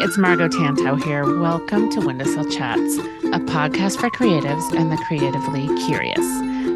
it's Margo Tantau here. Welcome to Windowsill Chats, a podcast for creatives and the creatively curious.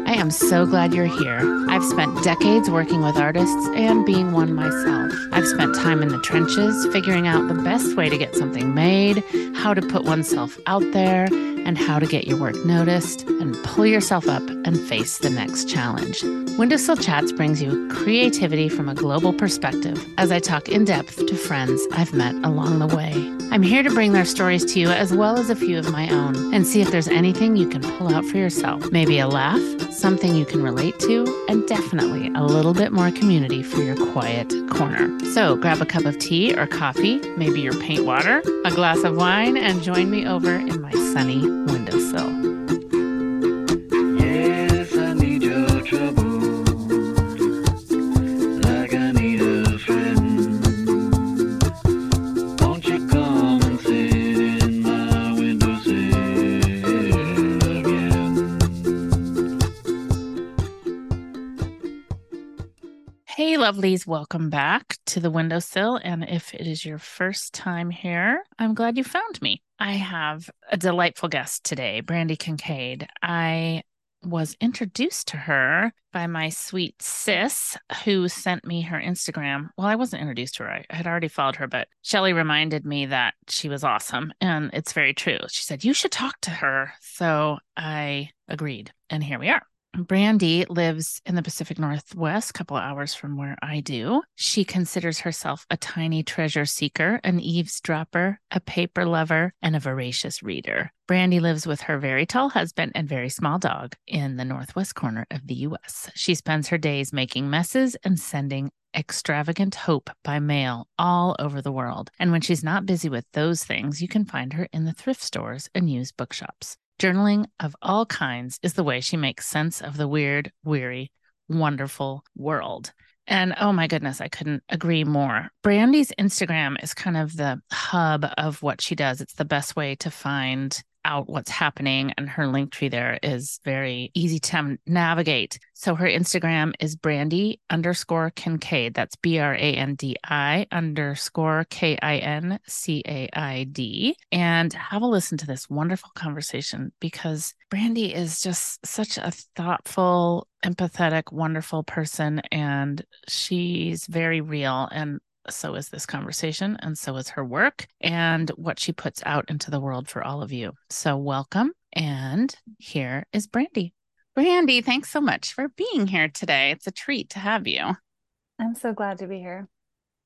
I am so glad you're here. I've spent decades working with artists and being one myself. I've spent time in the trenches figuring out the best way to get something made, how to put oneself out there, and how to get your work noticed and pull yourself up and face the next challenge. Windowsill Chats brings you creativity from a global perspective as I talk in depth to friends I've met along the way. I'm here to bring their stories to you as well as a few of my own and see if there's anything you can pull out for yourself. Maybe a laugh, something you can relate to, and definitely a little bit more community for your quiet corner. So grab a cup of tea or coffee, maybe your paint water, a glass of wine, and join me over in my sunny windowsill. Lovelies, welcome back to the windowsill. And if it is your first time here, I'm glad you found me. I have a delightful guest today, Brandi Kincaid. I was introduced to her by my sweet sis who sent me her Instagram. Well, I wasn't introduced to her. I had already followed her, but Shelly reminded me that she was awesome. And it's very true. She said, You should talk to her. So I agreed. And here we are. Brandi lives in the Pacific Northwest, a couple hours from where I do. She considers herself a tiny treasure seeker, an eavesdropper, a paper lover, and a voracious reader. Brandi lives with her very tall husband and very small dog in the northwest corner of the US. She spends her days making messes and sending extravagant hope by mail all over the world. And when she's not busy with those things, you can find her in the thrift stores and used bookshops. Journaling of all kinds is the way she makes sense of the weird, weary, wonderful world. And oh my goodness, I couldn't agree more. Brandi's Instagram is kind of the hub of what she does. It's the best way to find out what's happening and her link tree there is very easy to navigate. So her Instagram is Brandi underscore Kincaid. That's B R A N D I underscore K I N C A I D. And have a listen to this wonderful conversation because Brandi is just such a thoughtful, empathetic, wonderful person. And she's very real. And so is this conversation, and so is her work and what she puts out into the world for all of you. So, welcome. And here is Brandi. Brandi, thanks so much for being here today. It's a treat to have you. I'm so glad to be here.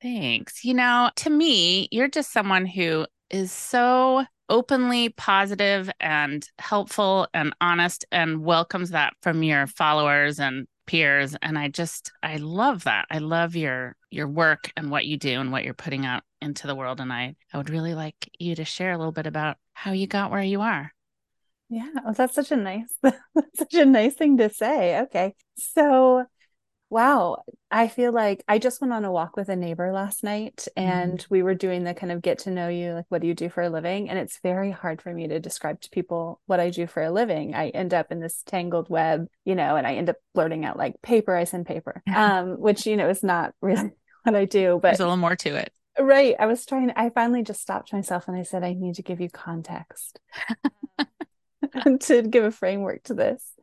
Thanks. You know, to me, you're just someone who is so openly positive and helpful and honest and welcomes that from your followers and peers and i just i love that. I love your your work and what you do and what you're putting out into the world and i i would really like you to share a little bit about how you got where you are. Yeah well, that's such a nice that's such a nice thing to say. Okay so Wow. I feel like I just went on a walk with a neighbor last night and mm-hmm. we were doing the kind of get to know you, like, what do you do for a living? And it's very hard for me to describe to people what I do for a living. I end up in this tangled web, you know, and I end up blurting out like paper, I send paper, um, which, you know, is not really what I do, but there's a little more to it. Right. I was trying, I finally just stopped myself and I said, I need to give you context to give a framework to this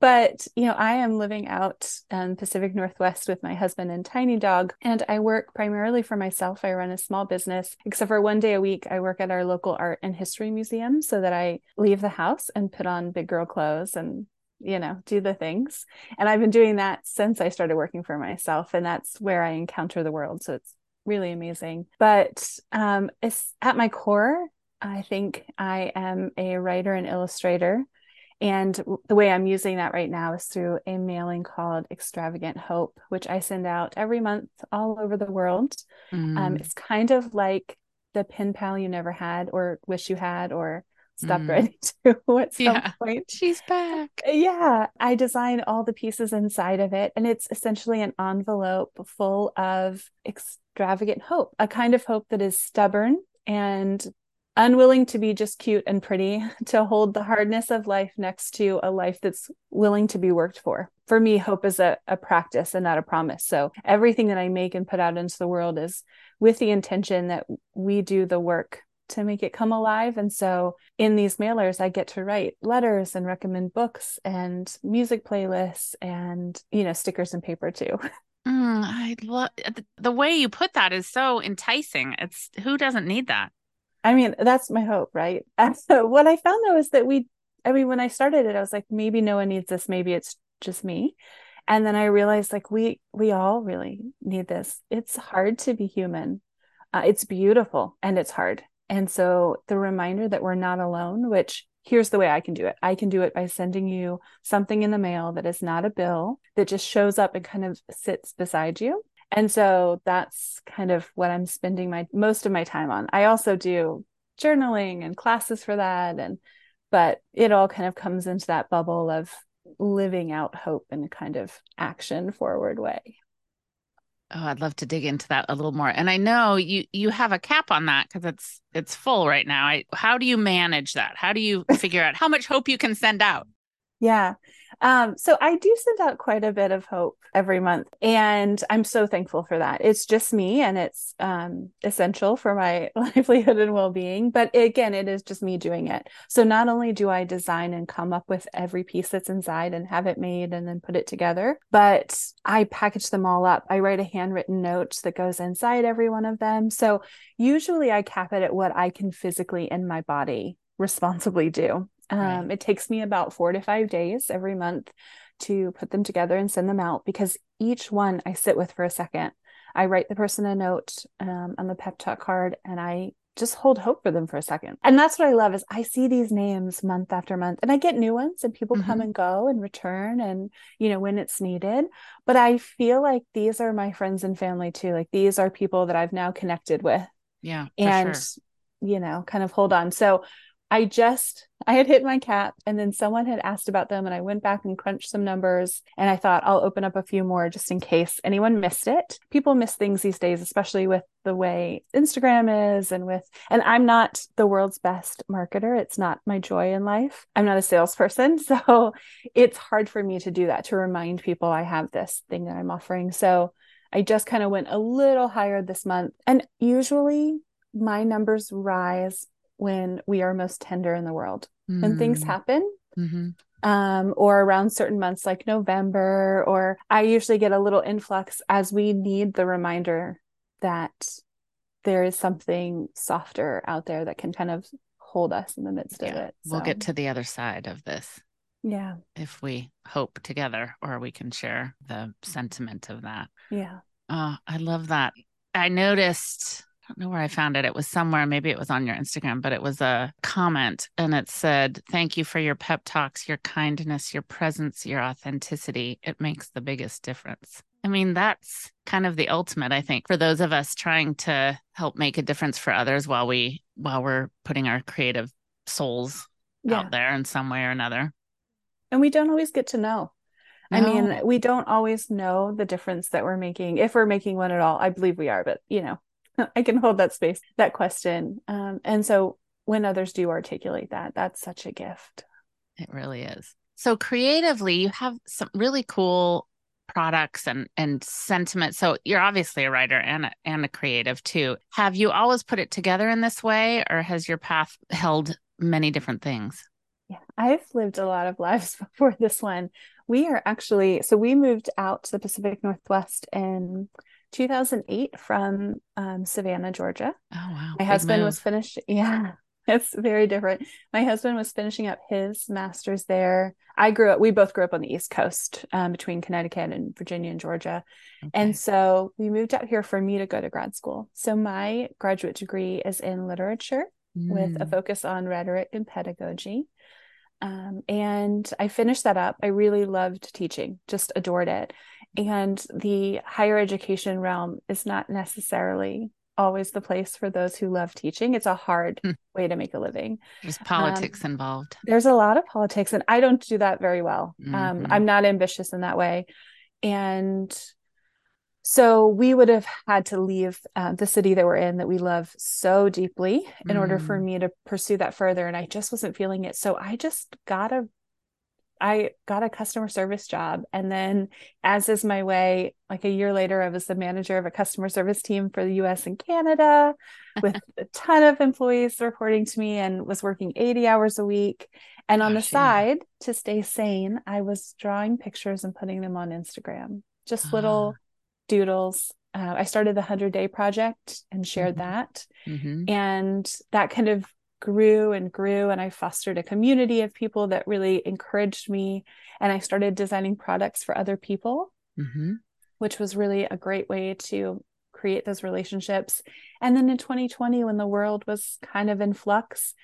but you know i am living out in pacific northwest with my husband and tiny dog and i work primarily for myself. I run a small business except for one day a week i work at our local art and history museum so that i leave the house and put on big girl clothes and you know do the things. And i've been doing that since i started working for myself and that's where i encounter the world so it's really amazing. But um it's at my core i think i am a writer and illustrator and the way I'm using that right now is through a mailing called Extravagant Hope, which I send out every month all over the world. Um, mm. Um, it's kind of like the pen pal you never had, or wish you had, or stopped mm. writing to at some yeah. point. She's back. Yeah. I design all the pieces inside of it. And it's essentially an envelope full of extravagant hope, a kind of hope that is stubborn and unwilling to be just cute and pretty, to hold the hardness of life next to a life that's willing to be worked for. For me, hope is a, a practice and not a promise. So everything that I make and put out into the world is with the intention that we do the work to make it come alive. And so in these mailers, I get to write letters and recommend books and music playlists and, you know, stickers and paper too. Mm, I love the way you put that is so enticing. It's who doesn't need that? I mean, that's my hope, right? So what I found though is that we, I mean, when I started it, I was like, maybe no one needs this. Maybe it's just me. And then I realized like we, we all really need this. It's hard to be human. Uh, it's beautiful and it's hard. And so the reminder that we're not alone, which here's the way I can do it. I can do it by sending you something in the mail that is not a bill that just shows up and kind of sits beside you. And so that's kind of what I'm spending my most of my time on. I also do journaling and classes for that and but it all kind of comes into that bubble of living out hope in a kind of action forward way. Oh, I'd love to dig into that a little more. And I know you you have a cap on that because it's it's full right now. I, how do you manage that? How do you figure out how much hope you can send out? Yeah. Um, so I do send out quite a bit of hope every month, and I'm so thankful for that. It's just me, and it's um, essential for my livelihood and well being. But again, it is just me doing it. So not only do I design and come up with every piece that's inside and have it made and then put it together, but I package them all up. I write a handwritten note that goes inside every one of them. So usually I cap it at what I can physically in my body responsibly do. Um, right. It takes me about four to five days every month to put them together and send them out because each one I sit with for a second. I write the person a note um, on the pep talk card and I just hold hope for them for a second. And that's what I love is I see these names month after month and I get new ones and people mm-hmm. come and go and return and you know when it's needed. But I feel like these are my friends and family too. Like these are people that I've now connected with. Yeah. And sure. you know, kind of hold on. So I just I had hit my cap and then someone had asked about them and I went back and crunched some numbers and I thought I'll open up a few more just in case anyone missed it. People miss things these days especially with the way Instagram is and with and I'm not the world's best marketer. It's not my joy in life. I'm not a salesperson, so it's hard for me to do that to remind people I have this thing that I'm offering. So I just kind of went a little higher this month and usually my numbers rise when we are most tender in the world. Mm. When things happen, mm-hmm. um, or around certain months like November, or I usually get a little influx as we need the reminder that there is something softer out there that can kind of hold us in the midst yeah. of it. So. We'll get to the other side of this. Yeah. If we hope together, or we can share the sentiment of that. Yeah. Oh, I love that. I noticed I don't know where I found it. It was somewhere, maybe it was on your Instagram, but it was a comment and it said, Thank you for your pep talks, your kindness, your presence, your authenticity. It makes the biggest difference. I mean, that's kind of the ultimate, I think, for those of us trying to help make a difference for others while we while we're putting our creative souls yeah. out there in some way or another. And we don't always get to know. No. I mean, we don't always know the difference that we're making, if we're making one at all. I believe we are, but you know, I can hold that space, that question. Um, and so when others do articulate that, that's such a gift. It really is. So creatively, you have some really cool products and and sentiment. So you're obviously a writer and a, and a creative too. Have you always put it together in this way, or has your path held many different things? Yeah, I've lived a lot of lives before this one. We are actually so we moved out to the Pacific Northwest in 2008 from um, Savannah, Georgia. Oh, wow. My Big husband move. was finished. Yeah, it's very different. My husband was finishing up his master's there. I grew up, we both grew up on the East Coast um, between Connecticut and Virginia and Georgia. Okay. And so we moved out here for me to go to grad school. So my graduate degree is in literature mm. with a mm. focus on rhetoric and pedagogy. Um, and I finished that up. I really loved teaching, just adored it and the higher education realm is not necessarily always the place for those who love teaching. It's a hard hmm. way to make a living. There's politics um, involved. There's a lot of politics, and I don't do that very well. Um, mm-hmm. Um, I'm not ambitious in that way. And so we would have had to leave uh, the city that we're in that we love so deeply in mm. order for mm. me to pursue that further. And I just wasn't feeling it. So I just got a I got a customer service job. And then, as is my way, like a year later, I was the manager of a customer service team for the US and Canada with a ton of employees reporting to me and was working 80 hours a week. And on Gosh, the side, to stay sane, I was drawing pictures and putting them on Instagram, just little ah. doodles. Uh, I started the 100 Day Project and shared mm-hmm. that. Mm-hmm. And that kind of grew and grew and i fostered a community of people that really encouraged me and i started designing products for other people mm-hmm. which was really a great way to create those relationships. And then in 2020 when the world was kind of in flux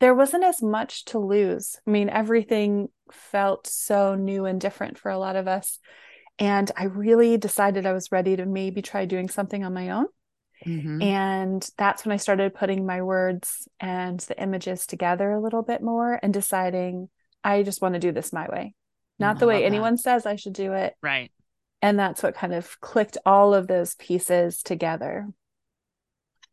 there wasn't as much to lose. I mean everything felt so new and different for a lot of us and i really decided i was ready to maybe try doing something on my own Mm-hmm. And that's when I started putting my words and the images together a little bit more and deciding I just want to do this my way, not I the way anyone that. says I should do it. Right. And that's what kind of clicked all of those pieces together.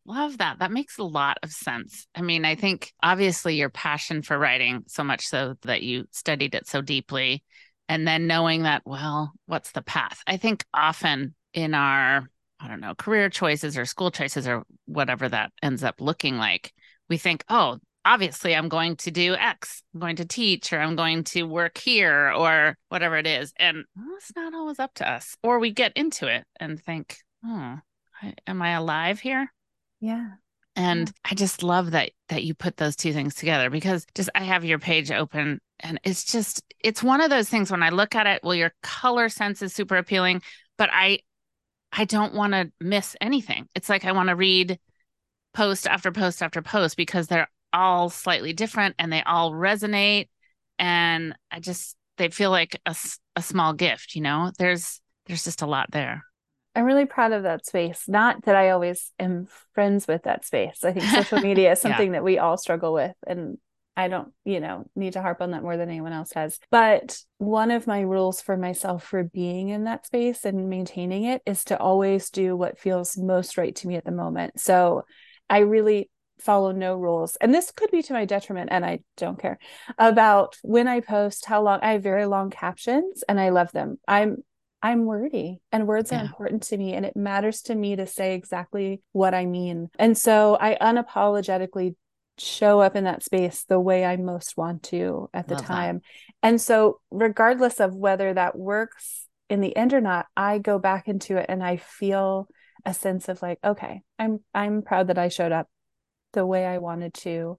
Love that. That makes a lot of sense. I mean, I think obviously your passion for writing, so much so that you studied it so deeply, and then knowing that, well, what's the path? I think often in our I don't know, career choices or school choices or whatever that ends up looking like, we think, oh, obviously I'm going to do X, I'm going to teach, or I'm going to work here, or whatever it is. And well, it's not always up to us. Or we get into it and think, oh, I, am I alive here? Yeah. And yeah. I just love that that you put those two things together because just I have your page open and it's just it's one of those things when I look at it, well, your color sense is super appealing, but I I don't want to miss anything. It's like I want to read post after post after post because they're all slightly different and they all resonate and I just they feel like a, a small gift, you know. There's there's just a lot there. I'm really proud of that space. Not that I always am friends with that space. I think social media is something yeah. that we all struggle with and I don't, you know, need to harp on that more than anyone else has. But one of my rules for myself for being in that space and maintaining it is to always do what feels most right to me at the moment. So I really follow no rules. And this could be to my detriment, and I don't care about when I post, how long I have very long captions and I love them. I'm I'm wordy and words yeah. are important to me and it matters to me to say exactly what I mean. And so I unapologetically show up in that space the way I most want to at the Love time. That. And so, regardless of whether that works in the end or not, I go back into it and I feel a sense of like, okay, I'm I'm proud that I showed up the way I wanted to,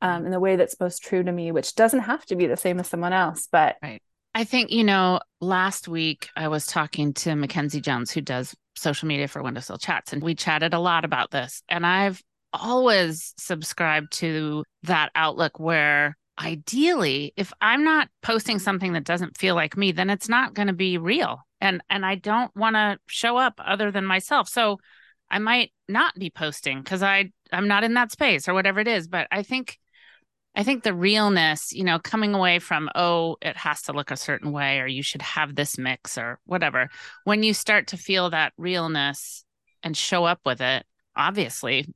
um, in the way that's most true to me, which doesn't have to be the same as someone else, but. Right. I think, you know, last week I was talking to Mackenzie Jones, who does social media for Windowsill Chats, and we chatted a lot about this. And I've always subscribe to that outlook where ideally if i'm not posting something that doesn't feel like me then it's not going to be real. And and i don't want to show up other than myself. So i might not be posting because i i'm not in that space or whatever it is. But i think i think the realness you know coming away from oh it has to look a certain way or you should have this mix or whatever when you start to feel that realness and show up with it obviously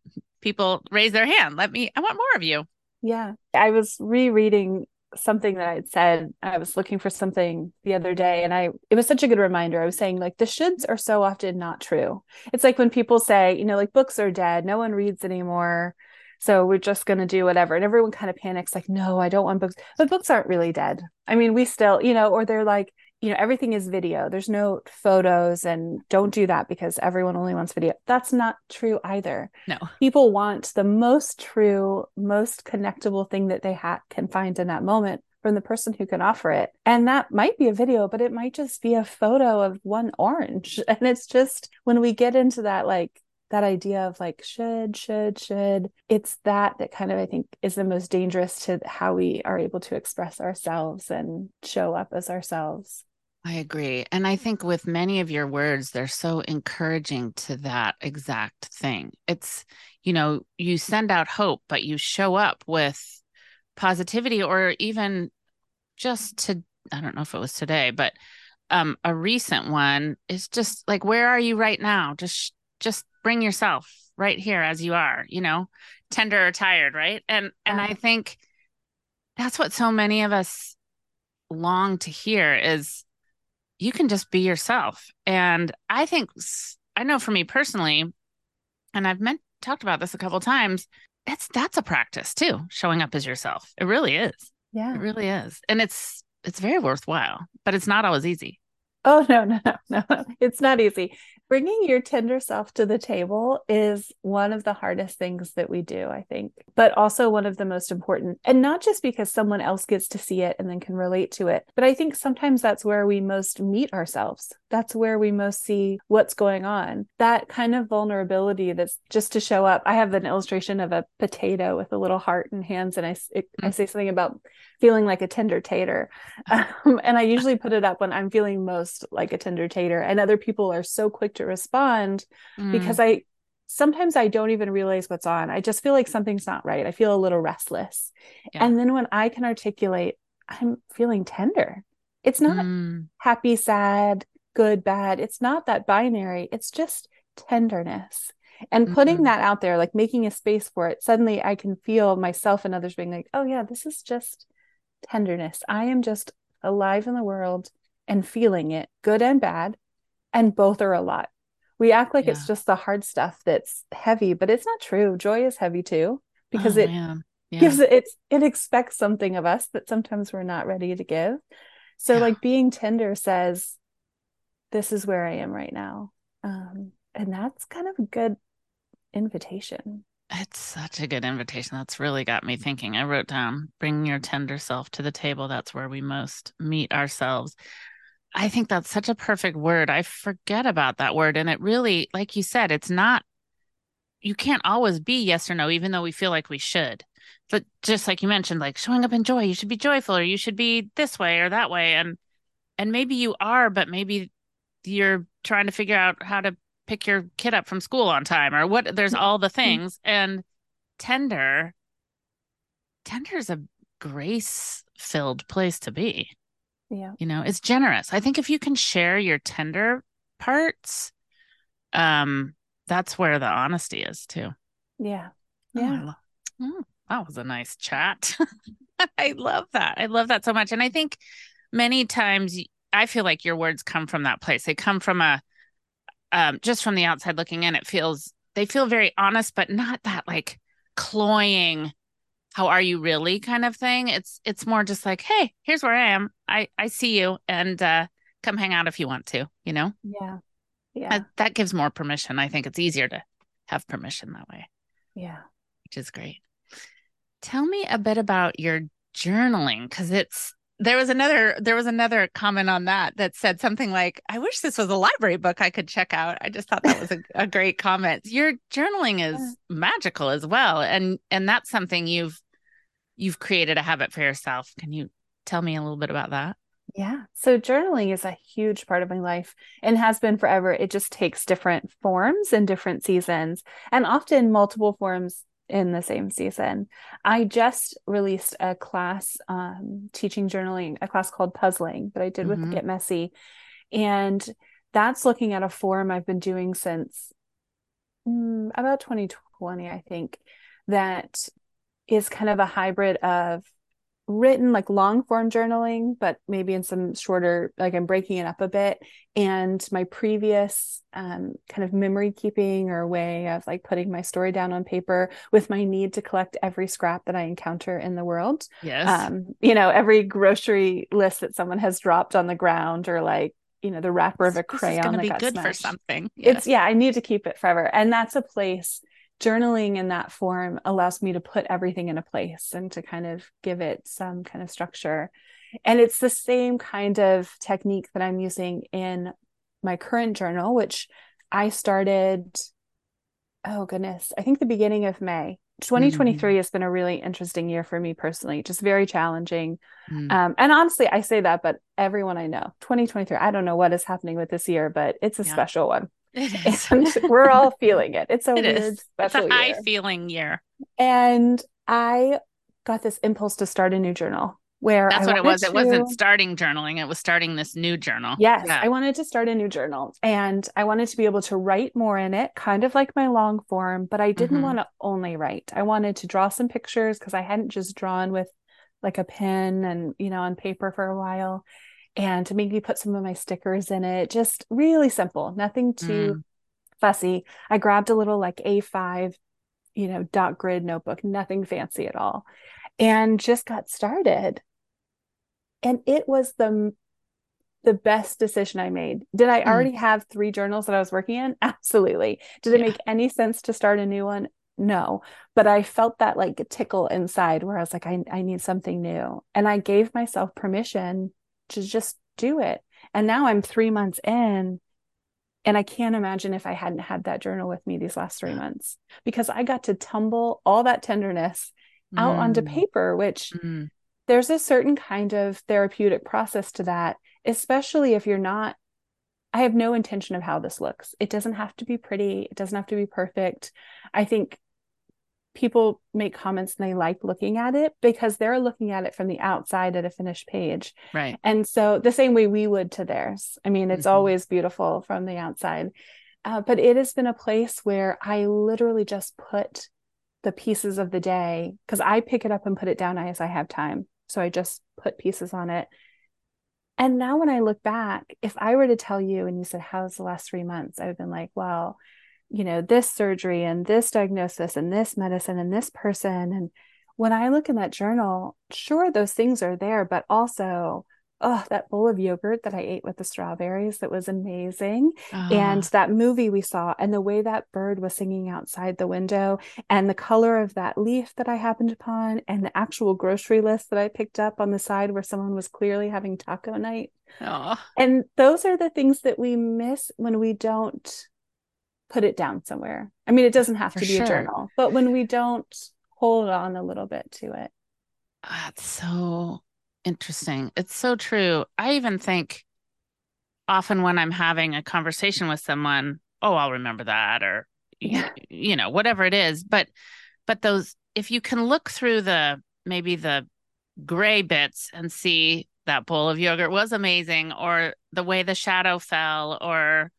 people raise their hand. Let me, I want more of you. Yeah. I was rereading something that I'd said. I was looking for something the other day and I it was such a good reminder. I was saying like the shoulds are so often not true. It's like when people say, you know, like books are dead, no one reads anymore. So we're just going to do whatever. And everyone kind of panics like, "No, I don't want books." But books aren't really dead. I mean, we still, you know, or they're like, you know everything is video. There's no photos and don't do that because everyone only wants video. That's not true either. No. People want the most true most connectable thing that they ha- can find in that moment from the person who can offer it. And that might be a video but it might just be a photo of one orange. And it's just when we get into that like that idea of like should should should it's that that kind of i think is the most dangerous to how we are able to express ourselves and show up as ourselves I agree. And I think with many of your words, they're so encouraging to that exact thing. It's, you know, you send out hope, but you show up with positivity or even just to, I don't know if it was today, but um, a recent one is just like, where are you right now? Just, just bring yourself right here as you are, you know, tender or tired. Right. And, and I think that's what so many of us long to hear is you can just be yourself. And I think I know for me personally, and I've meant talked about this a couple times, it's that's a practice too, showing up as yourself. It really is. Yeah. It really is. And it's it's very worthwhile, but it's not always easy. Oh no, no, no, no. It's not easy bringing your tender self to the table is one of the hardest things that we do, I think, but also one of the most important. And not just because someone else gets to see it and then can relate to it, but I think sometimes that's where we most meet ourselves. That's where we most see what's going on. That kind of vulnerability that's just to show up. I have an illustration of a potato with a little heart and hands, and I, it, I mm. say something about feeling like a tender tater. Um, and I usually put it up when I'm feeling most like a tender tater, and other people are so quick to to respond mm. because I sometimes I don't even realize what's on. I just feel like something's not right. I feel a little restless. Yeah. And then when I can articulate, I'm feeling tender. It's not mm. happy, sad, good, bad. It's not that binary. It's just tenderness. And putting mm-hmm. that out there, like making a space for it, suddenly I can feel myself and others being like, oh, yeah, this is just tenderness. I am just alive in the world and feeling it, good and bad. And both are a lot. We act like yeah. it's just the hard stuff that's heavy, but it's not true. Joy is heavy too because oh, it yeah. gives it it's, it expects something of us that sometimes we're not ready to give. So yeah. like being tender says, this is where I am right now. Um, and that's kind of a good invitation. It's such a good invitation. That's really got me thinking. I wrote down bring your tender self to the table. That's where we most meet ourselves. I think that's such a perfect word. I forget about that word. And it really, like you said, it's not, you can't always be yes or no, even though we feel like we should. But just like you mentioned, like showing up in joy, you should be joyful or you should be this way or that way. And, and maybe you are, but maybe you're trying to figure out how to pick your kid up from school on time or what, there's mm-hmm. all the mm-hmm. things. And tender, tender is a grace filled place to be. Yeah. You know, it's generous. I think if you can share your tender parts, um, that's where the honesty is too. Yeah. Oh, yeah. Oh, oh, that was a nice chat. I love that. I love that so much. And I think many times I feel like your words come from that place. They come from a um, just from the outside looking in, it feels they feel very honest, but not that like cloying how are you really kind of thing it's it's more just like hey here's where i am i i see you and uh come hang out if you want to you know? Yeah. Yeah. that, that gives more permission. I think it's easier to have permission that way. Yeah. Which is great. Tell me a bit about your journaling because it's there was another there was another comment on that that said something like i wish this was a library book i could check out. I just thought that was a, a great comment. Your journaling is yeah. magical as well and and that's something you've you've created a habit for yourself. Can you tell me a little bit about that yeah. So journaling is a huge part of my life and has been forever. It just takes different forms in different seasons and often multiple forms in the same season. I just released a class um, teaching journaling, a class called Puzzling that I did mm-hmm. with Get Messy. And that's looking at a form I've been doing since mm, about 2020, I think, that is kind of a hybrid of written like long form journaling, but maybe in some shorter, like I'm breaking it up a bit. And my previous um, kind of memory keeping or way of like putting my story down on paper with my need to collect every scrap that I encounter in the world. Yes. Um, you know, every grocery list that someone has dropped on the ground or like, you know, the wrapper of a crayon that got good smashed. for something. Yes. It's yeah, I need to keep it forever. And that's a place journaling in that form allows me to put everything in a place and to kind of give it some kind of structure. And it's the same kind of technique that I'm using in my current journal, which I started, oh goodness, I think the beginning of May. 2023 mm-hmm. has been a really interesting year for me personally, just very challenging. Mm. Um, and honestly, I say that, but everyone I know, 2023, I don't know what is happening with this year, but it's a yeah. special one. We're all feeling it. It's a it weird is. special it's a high year. feeling year. And I got this impulse to start a new journal where that's I what it was. To... It wasn't starting journaling, it was starting this new journal. Yes, yeah. I wanted to start a new journal and I wanted to be able to write more in it, kind of like my long form, but I didn't mm-hmm. want to only write. I wanted to draw some pictures because I hadn't just drawn with like a pen and, you know, on paper for a while and to maybe put some of my stickers in it. Just really simple, nothing too mm. fussy. I grabbed a little like A5, you know, dot grid notebook, nothing fancy at all, and just got started. And it was the the best decision I made. Did I mm. already have three journals that I was working in? Absolutely. Did it yeah. make any sense to start a new one? No. But I felt that like tickle inside where I was like, I, I need something new. And I gave myself permission to just do it. And now I'm three months in. And I can't imagine if I hadn't had that journal with me these last three months because I got to tumble all that tenderness out mm. onto paper, which mm. there's a certain kind of therapeutic process to that, especially if you're not. I have no intention of how this looks. It doesn't have to be pretty, it doesn't have to be perfect. I think people make comments and they like looking at it because they're looking at it from the outside at a finished page. Right. And so the same way we would to theirs. I mean, it's mm-hmm. always beautiful from the outside. Uh, but it has been a place where I literally just put the pieces of the day because I pick it up and put it down as I have time. So I just put pieces on it. And now when I look back, if I were to tell you and you said, How's the last three months? I would have been like, Well, you know this surgery and this diagnosis and this medicine and this person and when i look in that journal sure those things are there but also oh that bowl of yogurt that i ate with the strawberries that was amazing uh-huh. and that movie we saw and the way that bird was singing outside the window and the color of that leaf that i happened upon and the actual grocery list that i picked up on the side where someone was clearly having taco night uh-huh. and those are the things that we miss when we don't put it down somewhere. I mean, it doesn't have to be sure. a journal, but when we don't hold on a little bit to it. Ah, that's so interesting. It's so true. I even think often when I'm having a conversation with someone, oh, I'll remember that or yeah. you know, whatever it is, but but those if you can look through the maybe the gray bits and see that bowl of yogurt was amazing or the way the shadow fell or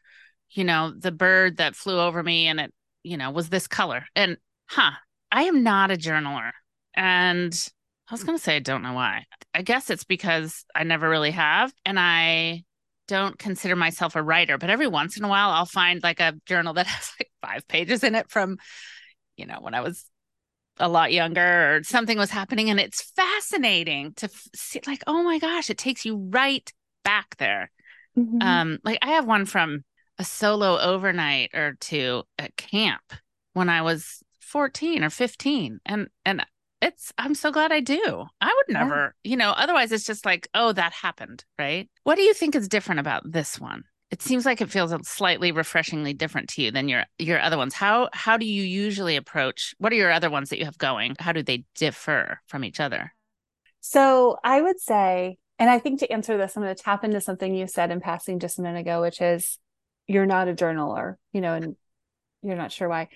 you know, the bird that flew over me and it, you know, was this color. And huh, I am not a journaler. And I was going to say, I don't know why. I guess it's because I never really have. And I don't consider myself a writer, but every once in a while I'll find like a journal that has like five pages in it from, you know, when I was a lot younger or something was happening. And it's fascinating to see, like, oh my gosh, it takes you right back there. Mm-hmm. Um, like I have one from a solo overnight or two at camp when I was 14 or 15 and and it's I'm so glad I do. I would never, yeah. you know, otherwise it's just like, oh, that happened, right? What do you think is different about this one? It seems like it feels slightly refreshingly different to you than your your other ones. How how do you usually approach what are your other ones that you have going? How do they differ from each other? So, I would say and I think to answer this, I'm going to tap into something you said in passing just a minute ago, which is you're not a journaler, you know, and you're not sure why.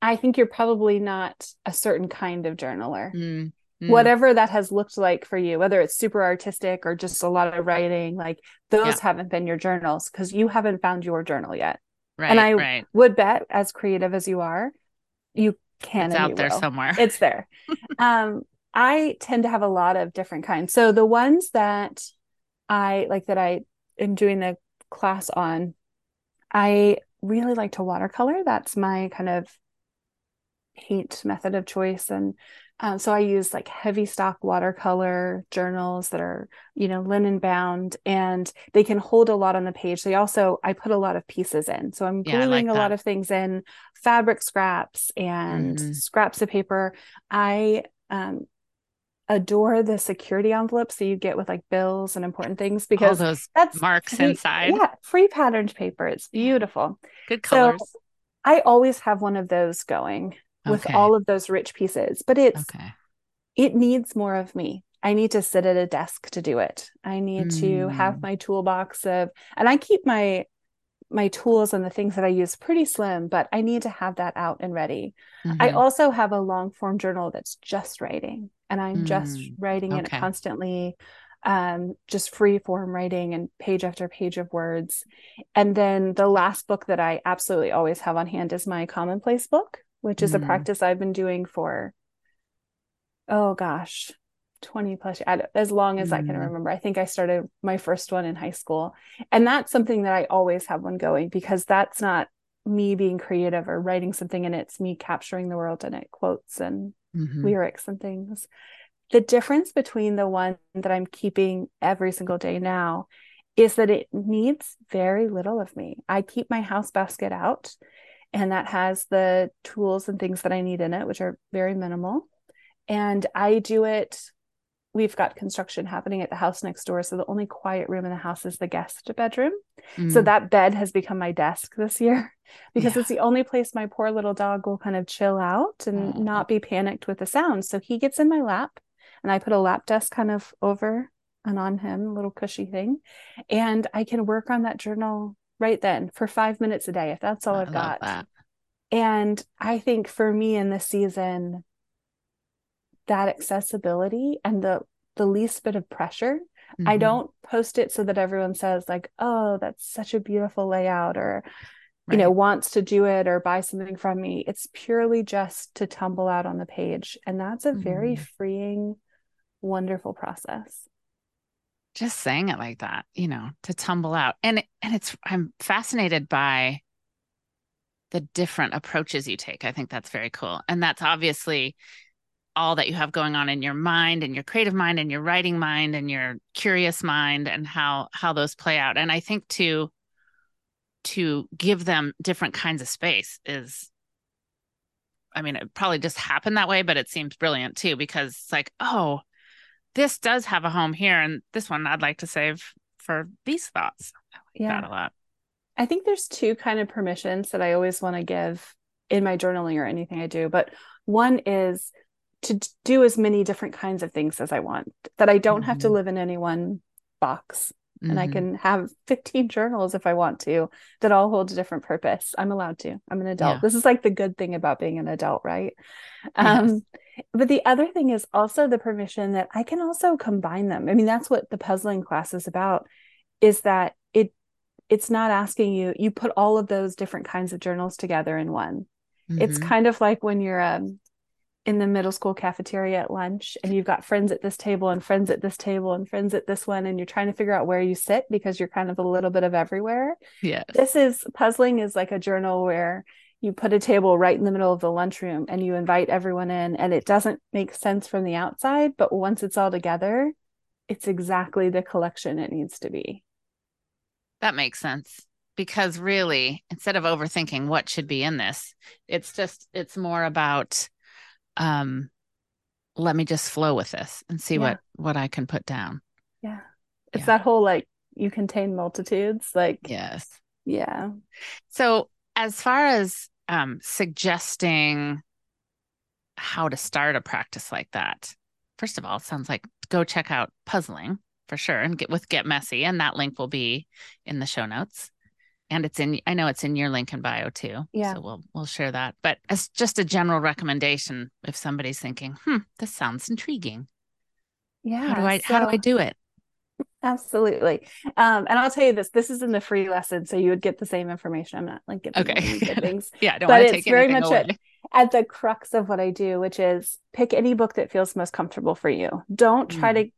I think you're probably not a certain kind of journaler. Mm, mm. Whatever that has looked like for you, whether it's super artistic or just a lot of writing, like those yeah. haven't been your journals because you haven't found your journal yet. Right. And I right. would bet, as creative as you are, you can. It's out there will. somewhere. It's there. um, I tend to have a lot of different kinds. So the ones that I like that I am doing the class on I really like to watercolor. That's my kind of paint method of choice. And um, so I use like heavy stock watercolor journals that are, you know, linen bound and they can hold a lot on the page. They also, I put a lot of pieces in. So I'm gluing yeah, like a lot of things in fabric scraps and mm-hmm. scraps of paper. I um, adore the security envelopes that you get with like bills and important things because All those that's marks free, inside. Yeah, free patterned paper. It's beautiful. Good colors. So I always have one of those going with okay. all of those rich pieces, but it's okay. it needs more of me. I need to sit at a desk to do it. I need mm. to have mm. my toolbox of and I keep my my tools and the things that I use pretty slim, but I need to have that out and ready. Mm-hmm. I also have a long form journal that's just writing and I'm mm, just writing okay. it constantly, um, just free form writing and page after page of words. And then the last book that I absolutely always have on hand is my commonplace book, which is mm. a practice I've been doing for, oh gosh, 20 plus as long as mm. I can mm. remember. I think I started my first one in high school. And that's something that I always have one going because that's not me being creative or writing something and it's me capturing the world and it, quotes and mm-hmm. lyrics and things. The difference between the one that I'm keeping every single day now is that it needs very little of me. I keep my house basket out and that has the tools and things that I need in it, which are very minimal. And I do it. We've got construction happening at the house next door. So the only quiet room in the house is the guest bedroom. Mm. So that bed has become my desk this year because yeah. it's the only place my poor little dog will kind of chill out and oh. not be panicked with the sound. So he gets in my lap and I put a lap desk kind of over and on him, a little cushy thing. And I can work on that journal right then for five minutes a day if that's all I have got. That. And I think for me in this season, that accessibility and the the least bit of pressure. Mm-hmm. I don't post it so that everyone says like, "Oh, that's such a beautiful layout," or right. you know, wants to do it or buy something from me. It's purely just to tumble out on the page, and that's a mm-hmm. very freeing, wonderful process just saying it like that you know to tumble out and and it's i'm fascinated by the different approaches you take i think that's very cool and that's obviously all that you have going on in your mind and your creative mind and your writing mind and your curious mind and how how those play out and i think to to give them different kinds of space is i mean it probably just happened that way but it seems brilliant too because it's like oh this does have a home here and this one I'd like to save for these thoughts. I like yeah. that a lot. I think there's two kind of permissions that I always want to give in my journaling or anything I do. But one is to do as many different kinds of things as I want, that I don't mm-hmm. have to mm-hmm. live in any one box. Mm-hmm. And I mm-hmm. can have 15 journals if I want to that all hold a different purpose. I'm allowed to. I'm an adult. Yeah. This is like the good thing about being an adult, right? Yes. Um, but the other thing is also the permission that I can also combine them. I mean, that's what the puzzling class is about is that it it's not asking you you put all of those different kinds of journals together in one. Mm-hmm. It's kind of like when you're um, in the middle school cafeteria at lunch and you've got friends at this table and friends at this table and friends at this one and you're trying to figure out where you sit because you're kind of a little bit of everywhere. Yeah. This is puzzling is like a journal where you put a table right in the middle of the lunchroom and you invite everyone in and it doesn't make sense from the outside but once it's all together it's exactly the collection it needs to be that makes sense because really instead of overthinking what should be in this it's just it's more about um let me just flow with this and see yeah. what what i can put down. Yeah. It's yeah. that whole like you contain multitudes like yes. Yeah. So as far as um, suggesting how to start a practice like that, first of all, it sounds like go check out puzzling for sure and get with get messy and that link will be in the show notes and it's in i know it's in your link in bio too yeah so we'll we'll share that but as just a general recommendation if somebody's thinking hmm this sounds intriguing yeah how do i so, how do i do it Absolutely. Um, and I'll tell you this, this is in the free lesson. So you would get the same information. I'm not like giving okay. things. yeah, I don't but it's very much at, at, the crux of what I do, which is pick any book that feels most comfortable for you. Don't try mm. to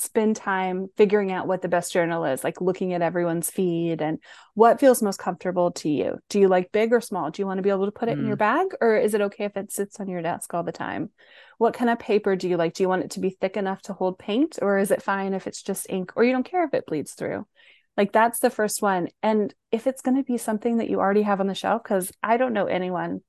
spend time figuring out what the best journal is, like looking at everyone's feed and what feels most comfortable to you. Do you like big or small? Do you want to be able to put it mm. in your mm. bag or is it okay if it sits on your desk all the time? what kind of paper do you like? Do you want it to be thick enough to hold paint, or is it fine if it's just ink, or you don't care if it bleeds through? Like that's the first one. And if it's going to be something that you already have on the shelf, because I don't know anyone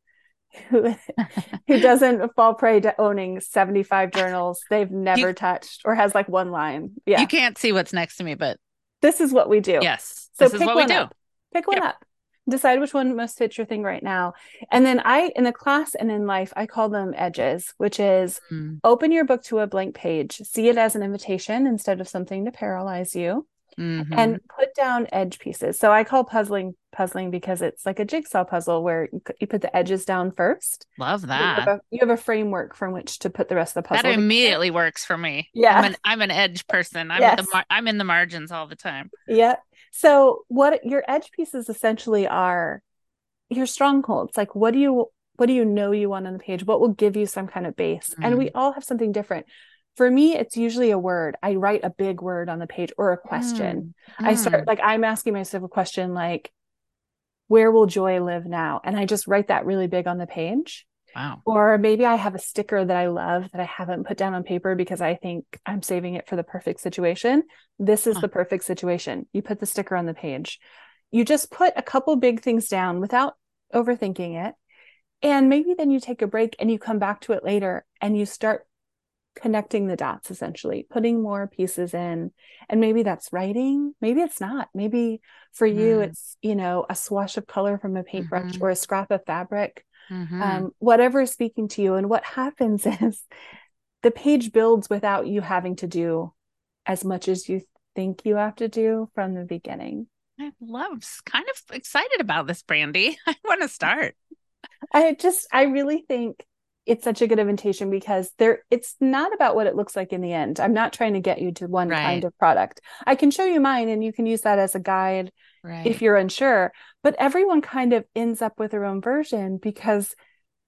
who who doesn't fall prey to owning 75 journals they've never you, touched or has like one line. Yeah. You can't see what's next to me, but this is what we do. Yes. So pick one up. Pick one yep. up decide which one most fits your thing right now and then i in the class and in life i call them edges which is mm. open your book to a blank page see it as an invitation instead of something to paralyze you mm-hmm. and put down edge pieces so i call puzzling puzzling because it's like a jigsaw puzzle where you put the edges down first love that you have, a, you have, a, framework from which to put the rest of the puzzle that immediately works for me yeah i'm an, I'm an edge person i'm yes. the i'm in the margins all the time yeah so what your edge pieces essentially are your strongholds. Like what do you what do you know you want on the page? What will give you some kind of base? Mm. And we mm. all have something different. For me, it's usually a word. I write a big word on the page or a question. Mm. I start mm. like I'm asking myself a question like, where will joy live now? And I just write that really big on the page. Wow. Or maybe I have a sticker that I love that I haven't put down on paper because I think I'm saving it for the perfect situation. This is huh. the perfect situation. You put the sticker on the page. You just put a couple big things down without overthinking it. And maybe then you take a break and you come back to it later and you start connecting the dots essentially putting more pieces in. And maybe that's writing maybe it's not. Maybe for you mm. it's you know a swash of color from a paintbrush mm-hmm. or a scrap of fabric. Mm-hmm. um, whatever is speaking to you. And what happens is the page builds without you having to do as much as you think you have to do from the beginning. I love kind of excited about this Brandi i want to start. I just i really think it's such a good invitation because there it's not about what it looks like in the end. I'm not trying to get you to one right. kind of product. I can show you mine and you can use that as a guide right. if you're unsure, but everyone kind of ends up with their own version because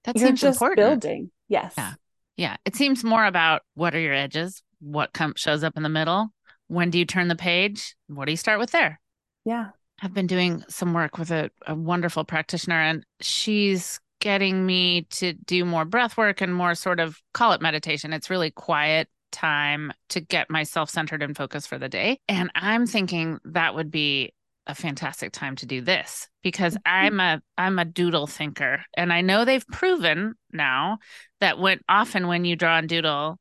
that you're just important. building. Yes. Yeah. Yeah. It seems more about what are your edges? What comes shows up in the middle? When do you turn the page? What do you start with there? Yeah. I've been doing some work with a, a wonderful practitioner and she's getting me to do more breath work and more sort of call it meditation. It's really quiet time to get myself centered and focused for the day. And I'm thinking that would be a fantastic time to do this because mm-hmm. I'm a I'm a doodle thinker and I know they've proven now that when often when you draw and doodle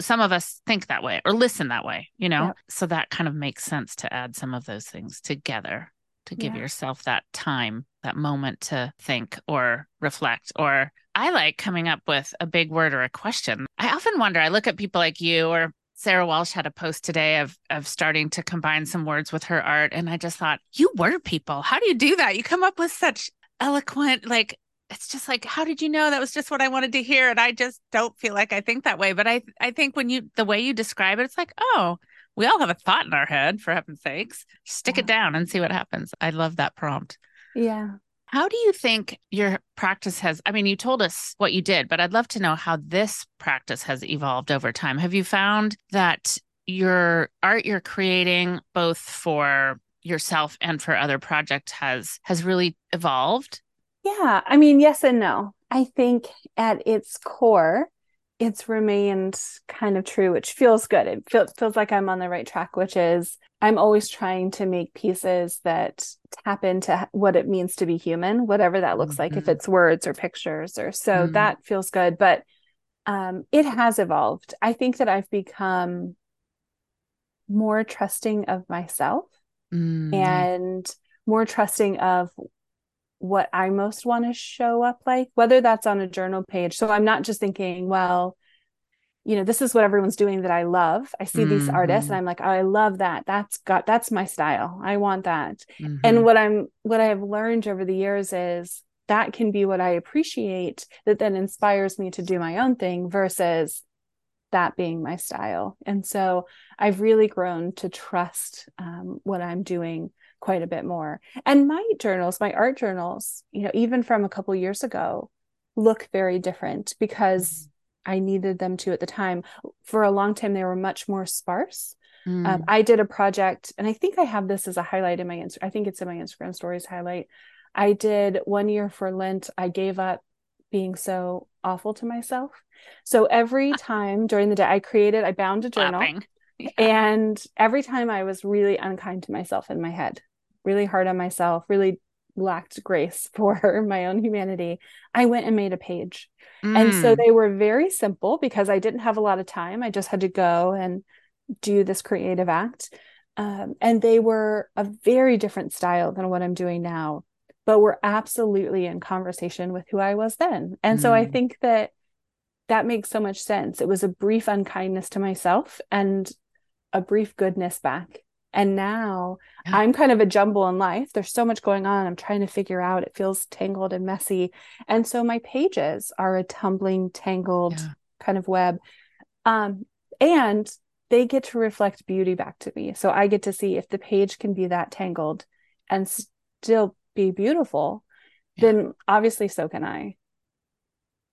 some of us think that way or listen that way, you know. Yep. So that kind of makes sense to add some of those things together to give yeah. yourself that time, that moment to think or reflect. Or I like coming up with a big word or a question. I often wonder, I look at people like you or Sarah Walsh had a post today of of starting to combine some words with her art. And I just thought, you word people. How do you do that? You come up with such eloquent, like it's just like, how did you know that was just what I wanted to hear? And I just don't feel like I think that way. But I I think when you the way you describe it, it's like, oh, we all have a thought in our head, for heaven's sakes. Stick yeah. it down and see what happens. I love that prompt. Yeah. How do you think your practice has? I mean, you told us what you did, but I'd love to know how this practice has evolved over time. Have you found that your art you're creating, both for yourself and for other projects, has has really evolved? Yeah, I mean, yes and no. I think at its core, it's remained kind of true, which feels good. It feels feels like I'm on the right track, which is I'm always trying to make pieces that tap into what it means to be human, whatever that looks mm-hmm. like, if mm-hmm. it's words or pictures or so mm-hmm. that feels good. But um, it has evolved. I think that I've become more trusting of myself mm-hmm. and more trusting of what I most want to show up like, whether that's on a journal page. So I'm not just thinking, well, you know, this is what everyone's doing that I love. I see mm-hmm. these artists and mm-hmm. I'm like, oh, I love that. That's got that's my style. I want that. Mm-hmm. And what I'm what I have learned over the years is that can be what I appreciate that then inspires me to do my own thing versus that being my style. And so I've really grown to trust um, what I'm doing quite a bit more. And my journals, my art journals, you know, even from a couple years ago, look very different because mm-hmm. I needed them to at the time. For a long time, they were much more sparse. Mm. Um, I did a project, and I think I have this as a highlight in my Inst- I think it's in my Instagram stories highlight. I did one year for Lent. I gave up being so awful to myself. So every time during the day, I created, I bound a journal. Yeah. And every time I was really unkind to myself in my head, really hard on myself, really lacked grace for my own humanity, I went and made a page. Mm. And so mm. they were very simple because I didn't have a lot of time. I just had to go and do this creative act. Um, and they were a very different style than what I'm doing now, but were absolutely in conversation with who I was then. And mm. so I mm. think that that makes so much sense. It was a brief unkindness to myself and a brief goodness back and now yeah. I'm kind of a jumble in life. There's so much going on. I'm trying to figure out. It feels tangled and messy. And so my pages are a tumbling, tangled yeah. kind of web. Um, and they get to reflect beauty back to me. So I get to see if the page can be that tangled and still be beautiful, yeah. then obviously so can I.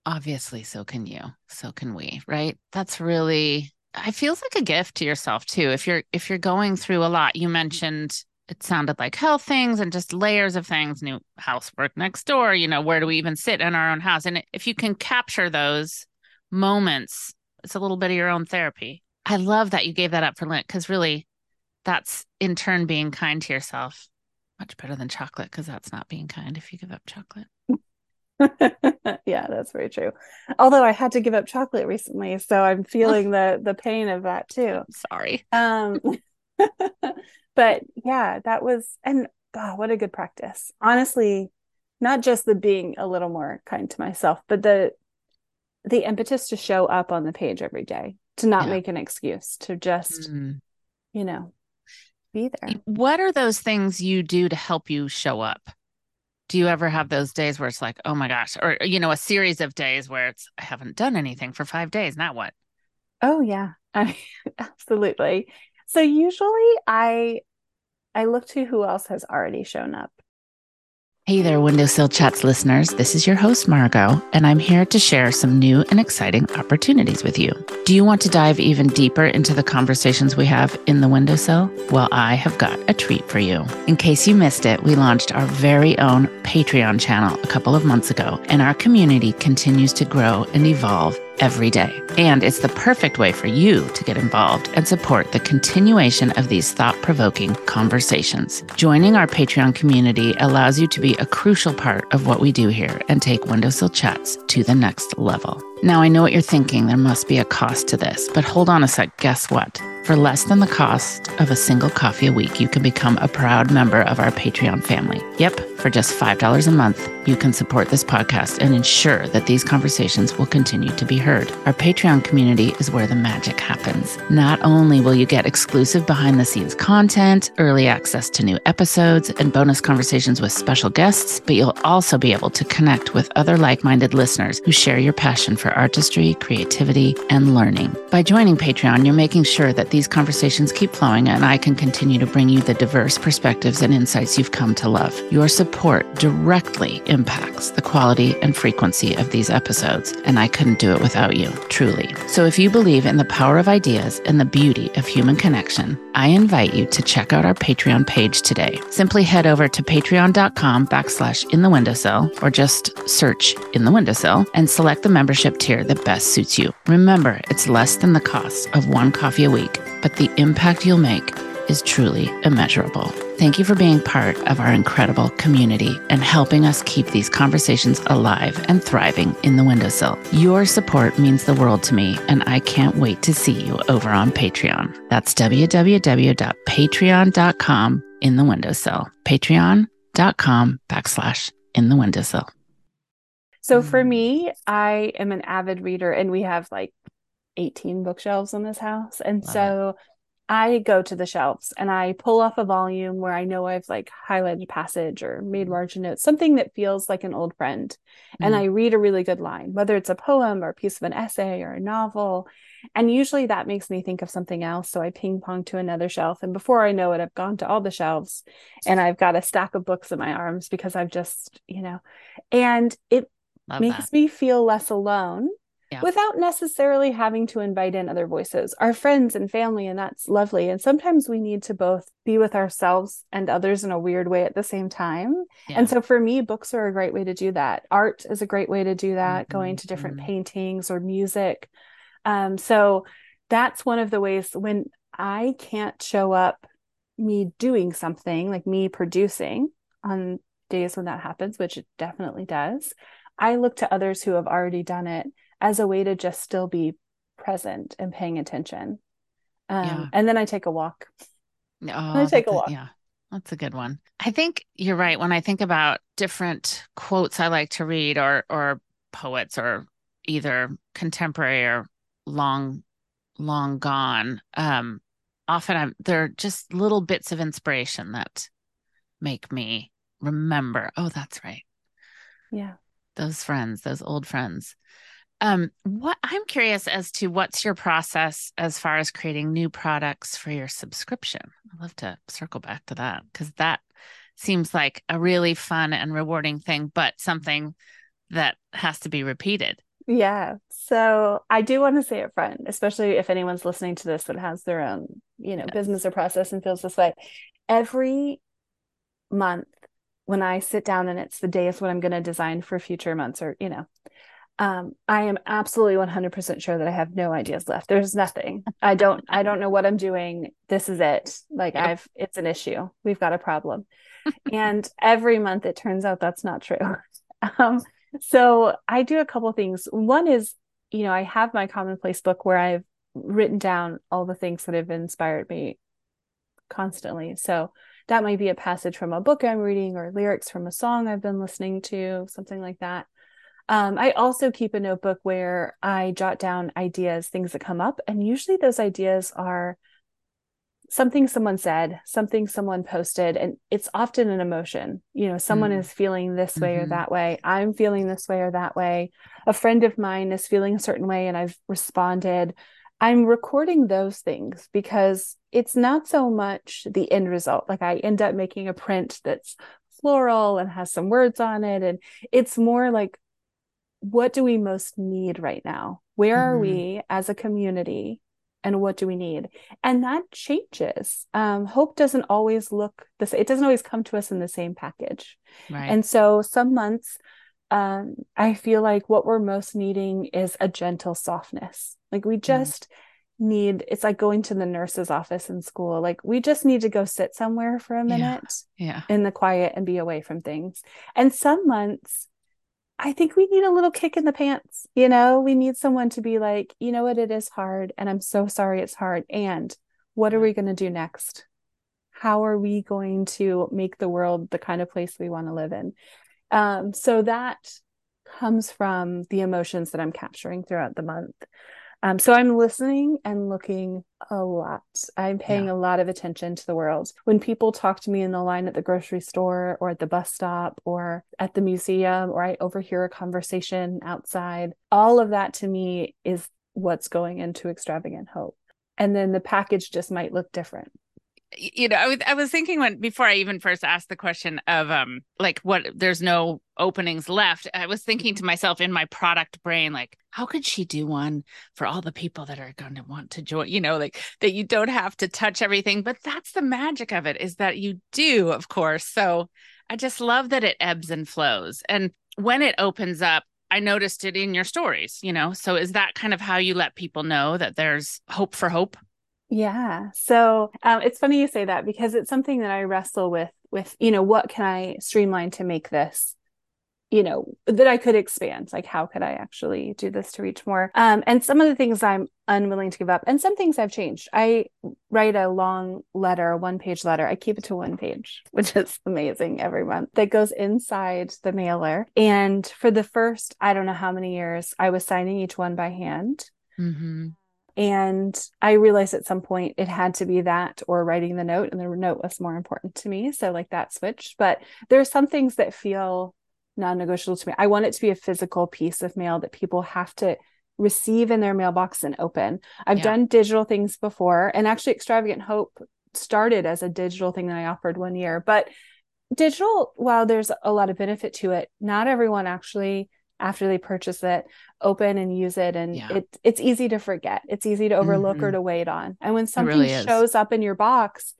Obviously, so can you. So can we, right? That's really it feels like a gift to yourself too. If you're if you're going through a lot, you mm-hmm. mentioned it sounded like health things and just layers of things, new housework next door, you know, where do we even sit in our own house? And if you can capture those moments, it's a little bit of your own therapy. I love that you gave that up for Lent because really that's in turn being kind to yourself. Much better than chocolate because that's not being kind if you give up chocolate. yeah, that's very true. Although I had to give up chocolate recently, so I'm feeling the the pain of that too. Sorry. Um but yeah, that was and God, what a good practice. Honestly, not just the being a little more kind to myself, but the the impetus to show up on the page every day, to not yeah. make an excuse, to just mm. you know, be there. What are those things you do to help you show up? Do you ever have those days where it's like, oh my gosh, or, you know, a series of days where it's, I haven't done anything for five days. Now what? Oh, yeah, I, absolutely. So usually I, I look to who else has already shown up. Hey there, Windowsill Chats listeners. This is your host, Margo, and I'm here to share some new and exciting opportunities with you. Do you want to dive even deeper into the conversations we have in the Windowsill? Well, I have got a treat for you. In case you missed it, we launched our very own Patreon channel a couple of months ago, and our community continues to grow and evolve every day. And it's the perfect way for you to get involved and support the continuation of these thought provoking conversations. Joining our Patreon community allows you to be a crucial part of what we do here and take Windowsill Chats to the next level. Now, I know what you're thinking. There must be a cost to this, but hold on a sec. Guess what? For less than the cost of a single coffee a week, you can become a proud member of our Patreon family. Yep, for just $5 a month, you can support this podcast and ensure that these conversations will continue to be heard. Our Patreon community is where the magic happens. Not only will you get exclusive behind the scenes content, early access to new episodes, and bonus conversations with special guests, but you'll also be able to connect with other like minded listeners who share your passion for artistry, creativity, and learning. By joining Patreon, you're making sure that these conversations keep flowing and I can continue to bring you the diverse perspectives and insights you've come to love. Your support directly impacts the quality and frequency of these episodes, and I couldn't do it without you, truly. So if you believe in the power of ideas and the beauty of human connection, I invite you to check out our Patreon page today. Simply head over to patreon.com backslash in the windowsill or just search in the windowsill and select the membership tier that best suits you. Remember, it's less than the cost of one coffee a week but the impact you'll make is truly immeasurable. Thank you for being part of our incredible community and helping us keep these conversations alive and thriving in the windowsill. Your support means the world to me, and I can't wait to see you over on Patreon. That's www.patreon.com in the windowsill. Patreon.com backslash in the windowsill. So for me, I am an avid reader, and we have like 18 bookshelves in this house. And so. I go to the shelves and I pull off a volume where I know I've like highlighted passage or made mm-hmm. margin notes, something that feels like an old friend. Mm-hmm. And I read a really good line, whether it's a poem or a piece of an essay or a novel. And usually that makes me think of something else. So I ping pong to another shelf. And before I know it, I've gone to all the shelves and I've got a stack of books in my arms because I've just, you know, and it Love makes that. me feel less alone yeah. without necessarily having to invite in other voices, our friends and family, and that's lovely. And sometimes we need to both be with ourselves and others in a weird way at the same time. Yeah. And so for me, books are a great way to do that. Art is a great way to do that, mm-hmm. going to different mm-hmm. paintings or music. Um, so that's one of the ways when I can't show up me doing something like me producing on days when that happens, which it definitely does. I look to others who have already done it as a way to just still be present and paying attention. Um, yeah. And then I take a walk. Oh, I take a walk. A, yeah, that's a good one. I think you're right. When I think about different quotes I like to read, or or poets, or either contemporary or long, long gone, um, often I'm they're just little bits of inspiration that make me remember. Oh, that's right. Yeah, those friends, those old friends. Um, what I'm curious as to what's your process as far as creating new products for your subscription. I'd love to circle back to that because that seems like a really fun and rewarding thing, but something that has to be repeated. Yeah. So I do want to say up front, especially if anyone's listening to this that has their own, you know, yes. business or process and feels this way. Every month when I sit down and it's the days when I'm going to design for future months or, you know, um, I am absolutely 100% sure that I have no ideas left. There's nothing. I don't, I don't know what I'm doing. This is it. Like yep. I've, it's an issue. We've got a problem. and every month it turns out that's not true. Um, so I do a couple things. One is, you know, I have my commonplace book where I've written down all the things that have inspired me constantly. So that might be a passage from a book I'm reading or lyrics from a song I've been listening to, something like that. Um, I also keep a notebook where I jot down ideas, things that come up. And usually those ideas are something someone said, something someone posted, and it's often an emotion. You know, someone mm. is feeling this way mm-hmm. or that way. I'm feeling this way or that way. A friend of mine is feeling a certain way, and I've responded. I'm recording those things because it's not so much the end result. Like I end up making a print that's floral and has some words on it. And it's more like, what do we most need right now? Where mm-hmm. are we as a community? and what do we need and that changes um, hope doesn't always look the same it doesn't always come to us in the same package right. and so some months um, i feel like what we're most needing is a gentle softness like we mm. just mm. need it's like going to the nurse's office in school like we just need to go sit somewhere for a minute yeah. yeah. in the quiet and be away from things and some months I think we need a little kick in the pants. You know, we need someone to be like, you know what, it is hard. And I'm so sorry it's hard. And what are we going to do next? How are we going to make the world the kind of place we want to live in? Um, so that comes from the emotions that I'm capturing throughout the month. Um, so I'm listening and looking a lot. I'm paying yeah. a lot of attention to the world. When people talk to me in the line at the grocery store or at the bus stop or at the museum, or I overhear a conversation outside, all of that to me is what's going into extravagant hope. And then the package just might look different you know, I was, I was thinking when before I even first asked the question of um like what there's no openings left. I was thinking to myself in my product brain, like, how could she do one for all the people that are going to want to join? You know, like that you don't have to touch everything, but that's the magic of it is that you do, of course. So I just love that it ebbs and flows. And when it opens up, I noticed it in your stories, you know. So is that kind of how you let people know that there's hope for hope? Yeah. So um, it's funny you say that because it's something that I wrestle with, with, you know, what can I streamline to make this, you know, that I could expand? Like, how could I actually do this to reach more? Um, and some of the things I'm unwilling to give up, and some things I've changed. I write a long letter, a one page letter. I keep it to one page, which is amazing every month that goes inside the mailer. And for the first, I don't know how many years, I was signing each one by hand. Mm-hmm and I realized at some point it had to be that or writing the note, and the note was more important to me. So, like that switched. But there are some things that feel non negotiable to me. I want it to be a physical piece of mail that people have to receive in their mailbox and open. I've yeah. done digital things before, and actually, Extravagant Hope started as a digital thing that I offered one year. But digital, while there's a lot of benefit to it, not everyone actually after they purchase it open and use it and yeah. it it's easy to forget. It's easy to overlook mm-hmm. or to wait on. And when something really shows up in your box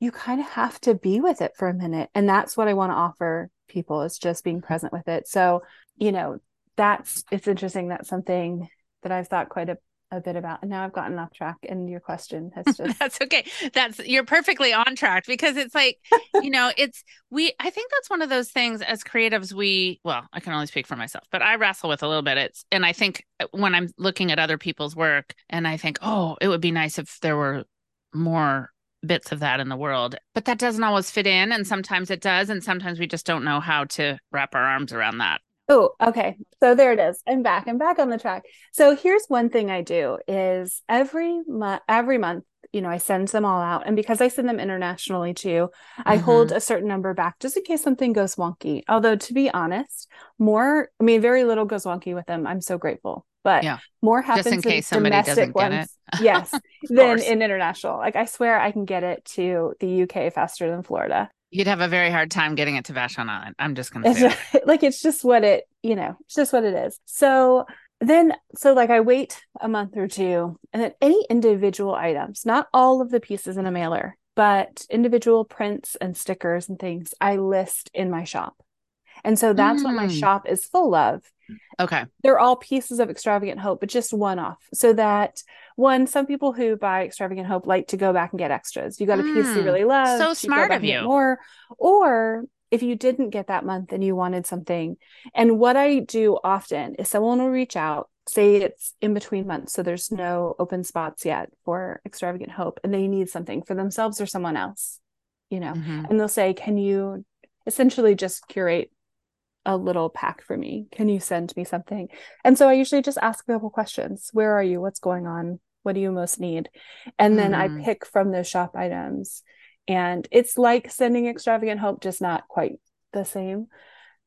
you kind of have to be with it for a minute. And that's what i want to offer people is just being present with it. So you know that's it's interesting that's something that i've thought quite a a bit about and now i've gotten off track and your question has just that's okay. That's you're perfectly on track because it's like you know it's we i think that's one of those things as creatives we well i can only speak for myself but i wrestle with a little bit. It's and i think when i'm looking at other people's work and i think oh it would be nice if there were more bits of that in the world but that doesn't always fit in and sometimes it does and sometimes we just don't know how to wrap our arms around that Oh, okay. So there it is. I'm back. I'm back on the track. So here's one thing I do is every month every month, you know, I send them all out. And because I send them internationally too, I mm-hmm. hold a certain number back just in case something goes wonky. Although to be honest, more I mean very little goes wonky with them. I'm so grateful. But yeah. more happens just in case somebody doesn't ones, get it. yes, than in international. Like I swear I can get it to the UK faster than Florida. You'd have a very hard time getting it to Vashon Island. I'm just to say like it's just what it, you know, it's just what it is. So then so like I wait a month or two and then any individual items, not all of the pieces in a mailer, but individual prints and stickers and things I list in my shop. And so that's mm. what my mm. shop is full of. Okay. They're all pieces of extravagant hope, but just one off. So that one, some people who buy extravagant hope like to go back and get extras. You got a piece you mm. really love. So smart of you. More. Or if you didn't get that month and you wanted something. And what I do often is someone will reach out, say it's in between months, so there's no open spots yet for extravagant hope, and they need something for themselves or someone else, you know, mm-hmm. and they'll say, Can you essentially just curate a little pack for me? Can you send me something? And so I usually just ask a couple questions Where are you? What's going on? What do you most need? And then mm-hmm. I pick from those shop items and it's like sending extravagant hope just not quite the same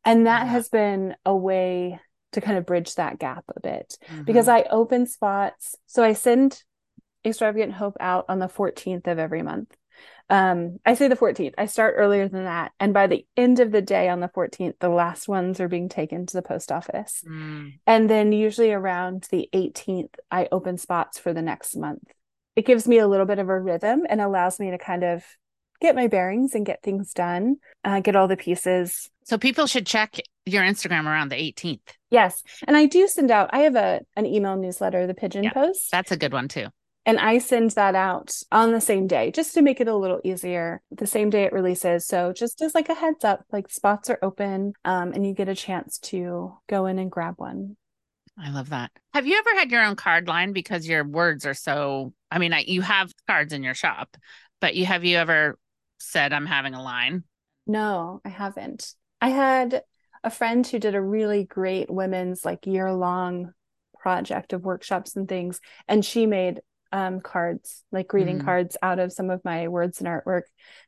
and that yeah. has been a way to kind of bridge that gap a bit mm-hmm. because i open spots so i send extravagant hope out on the 14th of every month um, i say the 14th i start earlier than that and by the end of the day on the 14th the last ones are being taken to the post office mm. and then usually around the 18th i open spots for the next month it gives me a little bit of a rhythm and allows me to kind of get my bearings and get things done, uh, get all the pieces. So people should check your Instagram around the 18th. Yes. And I do send out, I have a an email newsletter, the Pigeon yeah, Post. That's a good one too. And I send that out on the same day just to make it a little easier. The same day it releases. So just as like a heads up, like spots are open um, and you get a chance to go in and grab one. I love that. Have you ever had your own card line because your words are so I mean, I, you have cards in your shop, but you have you ever said I'm having a line? No, I haven't. I had a friend who did a really great women's like year long project of workshops and things, and she made um, cards, like greeting mm. cards out of some of my words and artwork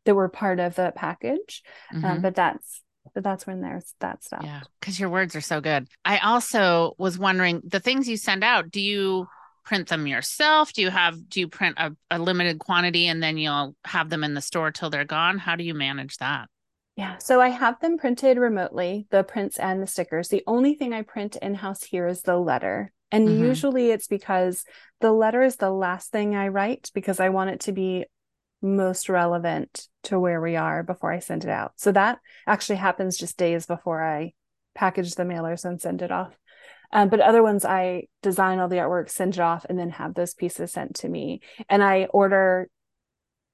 that were part of the package. Um, mm-hmm. Um, but that's but that's when there's that stuff. Yeah, because your words are so good. I also was wondering the things you send out. Do you print them yourself? Do you have do you print a, a limited quantity and then you'll have them in the store till they're gone? How do you manage that? Yeah, so I have them printed remotely, the prints and the stickers. The only thing I print in house here is the letter. And mm-hmm. usually it's because the letter is the last thing I write because I want it to be most relevant to where we are before I send it out. So that actually happens just days before I package the mailers and send it off. Um, but other ones, I design all the artwork, send it off, and then have those pieces sent to me. And I order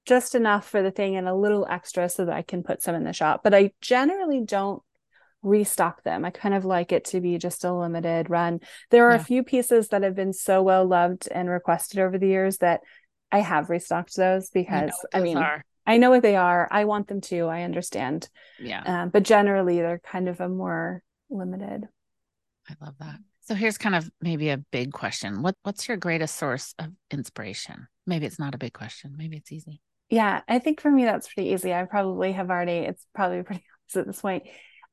just enough for the thing and a little extra so that I can put some in the shop. But I generally don't restock them. I kind of like it to be just a limited run. There are yeah. a few pieces that have been so well loved and requested over the years that I have restocked those because I mean are. I know what they are. I want them to. I understand. Yeah. Um, but generally they're kind of a more limited. I love that. So here's kind of maybe a big question. What what's your greatest source of inspiration? Maybe it's not a big question. Maybe it's easy. Yeah, I think for me that's pretty easy. I probably have already it's probably pretty obvious at this point.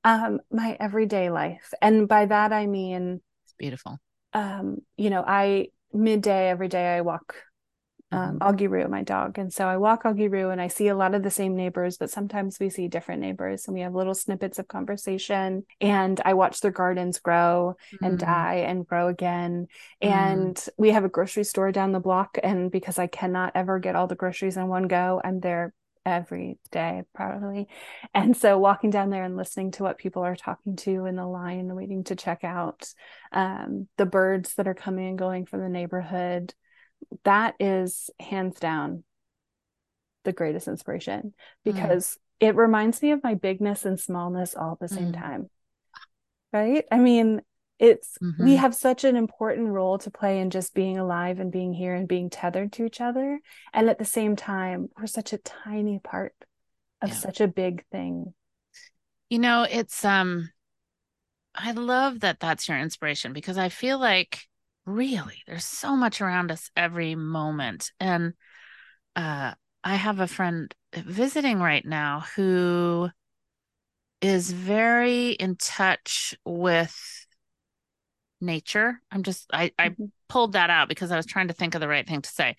Um, my everyday life. And by that I mean it's beautiful. Um, you know, I midday every day I walk um, mm-hmm. Augie Roo, my dog. And so I walk Augie Roo and I see a lot of the same neighbors, but sometimes we see different neighbors and we have little snippets of conversation. And I watch their gardens grow mm-hmm. and die and grow again. Mm-hmm. And we have a grocery store down the block. And because I cannot ever get all the groceries in one go, I'm there every day probably and so walking down there and listening to what people are talking to in the line waiting to check out um, the birds that are coming and going from the neighborhood that is hands down the greatest inspiration mm. because mm. it reminds me of my bigness and smallness all at the same mm. time. Right? I mean, it's mm-hmm. we have such an important role to play in just being alive and being here and being tethered to each other and at the same time we're such a tiny part of yeah. such a big thing you know it's um i love that that's your inspiration because i feel like really there's so much around us every moment and uh, i have a friend visiting right now who is very in touch with nature. I'm just i i mm-hmm. pulled that out because i was trying to think of the right thing to say.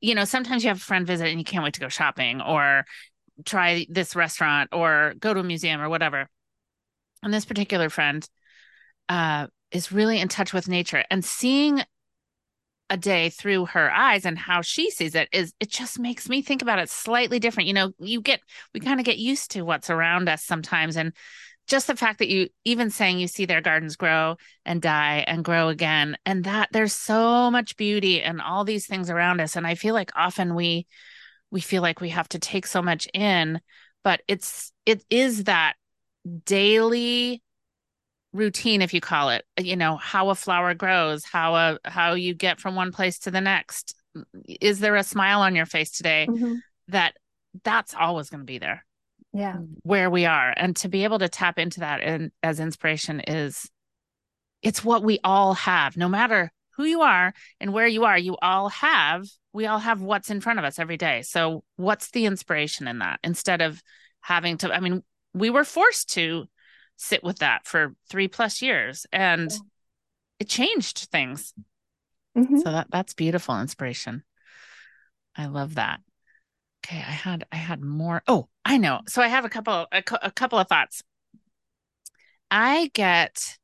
You know sometimes you have a friend visit and you can't wait to go shopping or try this restaurant or go to a museum or whatever. And this particular friend uh is really in touch with nature and seeing a day through her eyes and how she sees it is it just makes me think about it slightly different. You know you get we kind of get used to what's around us sometimes and just the fact that you even saying you see their gardens grow and die and grow again and that there's so much beauty and all these things around us. And i feel like often we we feel like we have to take so much in but it's it is that daily routine if you call it you know how a flower grows how a how you get from one place to the next. Is there a smile on your face today mm-hmm. that that's always going to be there yeah. where we are. And to be able to tap into that and as inspiration is it's what we all have. No matter who you are and where you are you all have we all have what's in front of us every day. So what's the inspiration in that? Instead of having to i mean we were forced to sit with that for 3 plus years and yeah. it changed things. Mm-hmm. so that that's beautiful inspiration. I love that okay i had i had more oh i know. So i have a couple a, a couple of thoughts. I get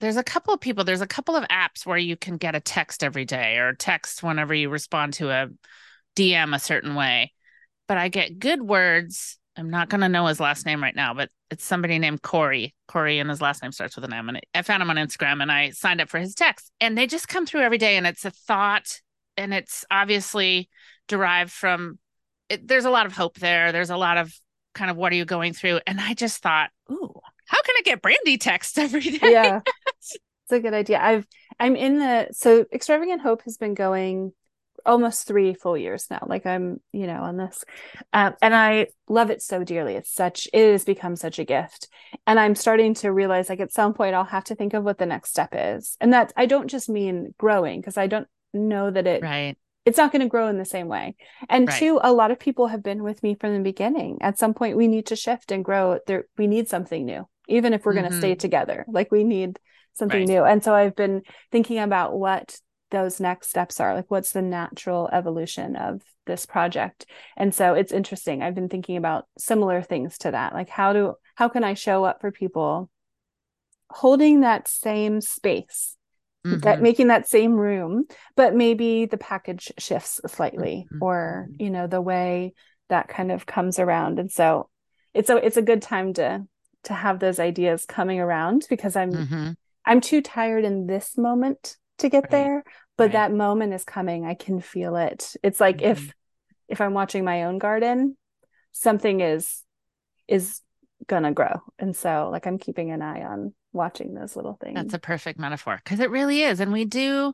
there's a couple of people there's a couple of apps where you can get a text every day or text whenever you respond to a dm a certain way. But i get good words. I'm not going to know his last name right now but it's somebody named corey. Corey and his last name starts with an m and i found him on instagram and i signed up for his text. And they just come through every day and it's a thought and it's obviously derived from it, there's a lot of hope there. There's a lot of kind of what are you going through? And I just thought, ooh, how can I get Brandi text every day? Yeah. It's a good idea. I've I'm in the so extravagant hope has been going almost three full years now. Like I'm, you know, on this, um, and I love it so dearly. It's such it has become such a gift, and I'm starting to realize like at some point I'll have to think of what the next step is, and that I don't just mean growing because I don't know that it right it's not going to grow in the same way. And right. two, a lot of people have been with me from the beginning. At some point, we need to shift and grow. There, we need something new, even if we're mm-hmm. going to stay together. Like we need something right. new. And so I've been thinking about what those next steps are. Like, what's the natural evolution of this project? And so it's interesting. I've been thinking about similar things to that. Like, how do how can I show up for people holding that same space mm-hmm. that making that same room but maybe the package shifts slightly mm-hmm. or you know the way that kind of comes around and so it's a it's a good time to to have those ideas coming around because i'm mm-hmm. i'm too tired in this moment to get right. there but right. that moment is coming i can feel it it's like if mm-hmm. if i'm watching my own garden something is is gonna grow and so like i'm keeping an eye on watching those little things. That's a perfect metaphor because it really is. And we do,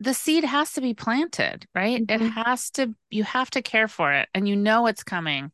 the seed has to be planted, right? Mm-hmm. It has to, you have to care for it and you know it's coming.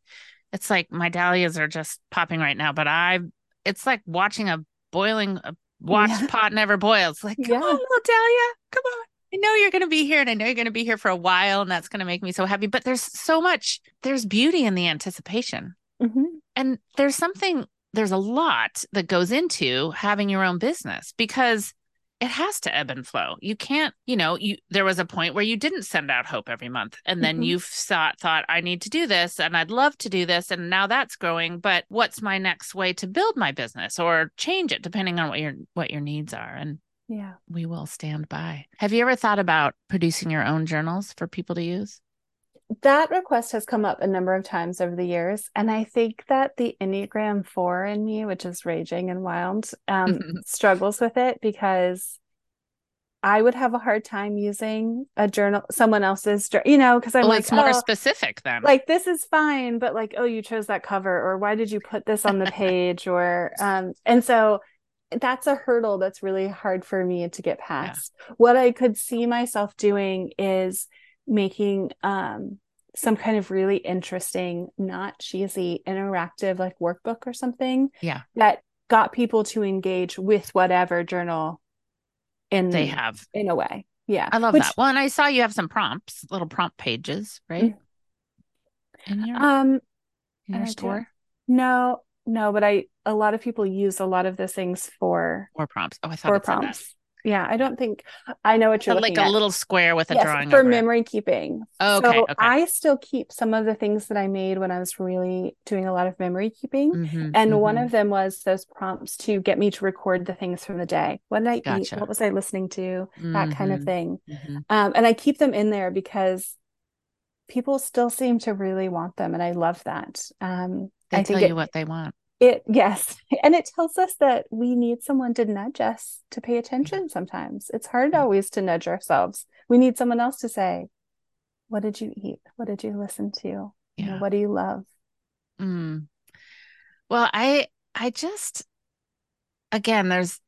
It's like my dahlias are just popping right now, but I, it's like watching a boiling, a watch yeah. pot never boils. Like, come yeah. on, little dahlia, come on. I know you're going to be here and I know you're going to be here for a while and that's going to make me so happy. But there's so much, there's beauty in the anticipation. Mm-hmm. And there's something there's a lot that goes into having your own business because it has to ebb and flow. You can't, you know, you there was a point where you didn't send out hope every month and then mm-hmm. you've thought thought I need to do this and I'd love to do this and now that's growing, but what's my next way to build my business or change it depending on what your what your needs are and yeah. We will stand by. Have you ever thought about producing your own journals for people to use? That request has come up a number of times over the years and i think that the enneagram 4 in me which is raging and wild um, struggles with it because i would have a hard time using a journal someone else's you know because i'm well, like it's more oh, specific then like this is fine but like oh you chose that cover or why did you put this on the page or um and so that's a hurdle that's really hard for me to get past yeah. what i could see myself doing is making um, some kind of really interesting, not cheesy, interactive like workbook or something. Yeah. That got people to engage with whatever journal in they have in a way. Yeah. I love Which, that. Well, and I saw you have some prompts, little prompt pages, right? Mm-hmm. In your um in your store? No, no, but I a lot of people use a lot of those things for for prompts. Oh, I thought for prompts. Yeah, I don't think I know what you're So like a at. little square with a Yes, drawing for over it. memory keeping. Oh, okay, So okay. I still keep some of the things that I made when I was really doing a lot of memory keeping. Mhm, And one mhm. of them was those prompts to get me to record the things from the day. What did I eat? What was I listening to? That kind of Mhm, thing. mhm. Um, and I keep them in there because people still seem to really want them. And I love that. Um, They I tell think it, you what they want. It, yes. And it tells us that we need someone to nudge us to pay attention sometimes. It's hard always to nudge ourselves. We need someone else to say, What did you eat? What did you listen to? You know, Yeah. what do you love? Mm. Well, I I just again, there's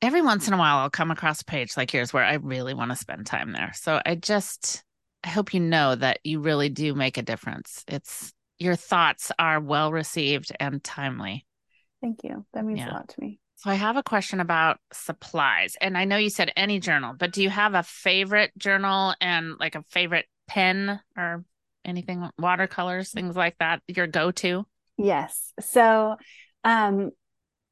every once in a while I'll come across a page like yours where I really want to spend time there. So I just I hope you know that you really do make a difference. It's your thoughts are well received and timely. Thank you. That means Yeah. a lot to me. So I have a question about supplies. And I know you said any journal, but do you have a favorite journal and like a favorite pen or anything watercolors, things like that, your go-to? Yes. So, um,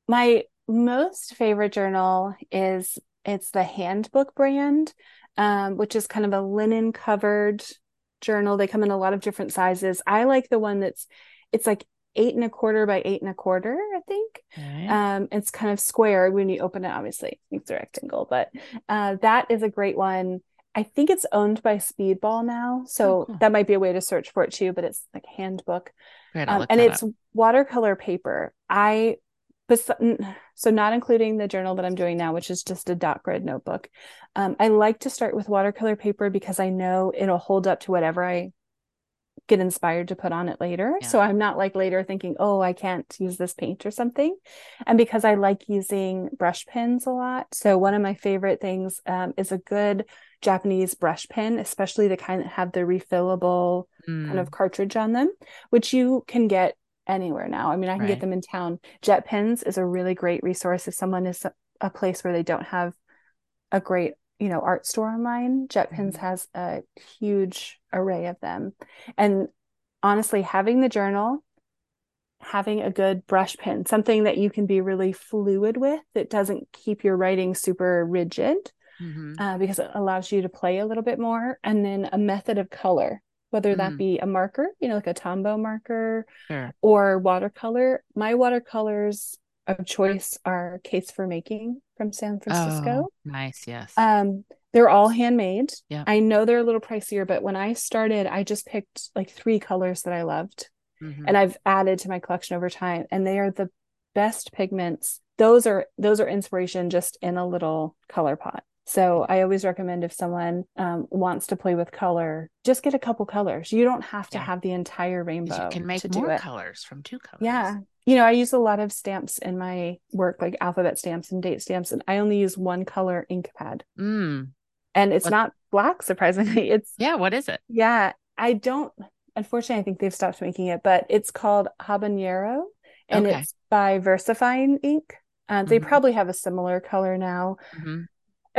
my most favorite journal is it's the Handbook brand, um, which is kind of a linen covered journal. They come in a lot of different sizes. I like the one that's it's like eight and a quarter by eight and a quarter, I think. Okay. Um, it's kind of square when you open it, obviously, it's a rectangle, but uh, that is a great one. I think it's owned by Speedball now, so Oh, cool. that might be a way to search for it too. But it's like handbook, I'll um, and it's up. watercolor paper. I, n- so not including the journal that I'm doing now, which is just a dot grid notebook. Um, I like to start with watercolor paper because I know it'll hold up to whatever I get inspired to put on it later. Yeah. So I'm not like later thinking, oh, I can't use this paint or something. And because I like using brush pens a lot. So one of my favorite things um, is a good Japanese brush pen, especially the kind that have the refillable kind Mm, of cartridge on them, which you can get anywhere now. I mean, I can Right. get them in town. Jet Pens is a really great resource if someone is a place where they don't have a great, you know, art store online. Jet Pens Mhm. has a huge array of them. And honestly, having the journal, having a good brush pen, something that you can be really fluid with that doesn't keep your writing super rigid mhm. uh, because it allows you to play a little bit more. And then a method of color, whether that Mm. be a marker, you know, like a Tombow marker Sure. or watercolor. My watercolors of choice are Case for Making from San Francisco. Oh, nice. Yes. Um, they're all handmade. Yeah. I know they're a little pricier, but when I started, I just picked like three colors that I loved Mhm. and I've added to my collection over time. And they are the best pigments. Those are those are inspiration just in a little color pot. So I always recommend if someone um, wants to play with color, just get a couple colors. You don't have to Yeah. have the entire rainbow you can make more colors from two colors. Yeah. You know, I use a lot of stamps in my work, like alphabet stamps and date stamps, and I only use one color ink pad. Mm. And it's What- not black, surprisingly. It's Yeah. What is it? yeah, I don't unfortunately I think they've stopped making it, but it's called Habanero and Okay. it's by VersaFine ink. Uh, they Mhm. probably have a similar color now. Mhm.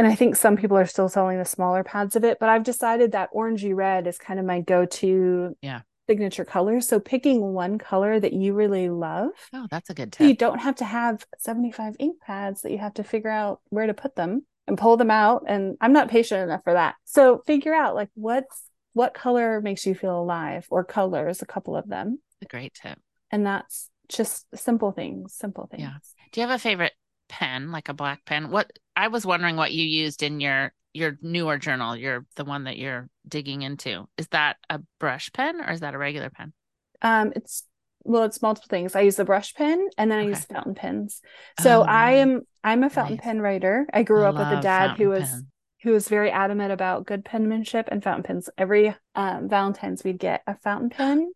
And I think some people are still selling the smaller pads of it, but I've decided that orangey red is kind of my go-to Yeah. signature color. So picking one color that you really love. Oh, that's a good So you don't have to have 75 ink pads that you have to figure out where to put them and pull them out. And I'm not patient enough for that. So figure out like what's what color makes you feel alive or colors, a couple of them. a great tip. And that's just simple things, simple things. Yeah. Do you have a favorite pen, like a black pen? What I was wondering what you used in your your newer journal, your the one that you're digging into. Is that a brush pen or is that a regular pen? Um, it's well, it's multiple things. I use the brush pen and then I Okay. use fountain pens. So Oh, I am I'm a fountain nice. pen writer. I grew I up with a dad who was pen. who was very adamant about good penmanship and fountain pens. Every um, Valentine's, we'd get a fountain pen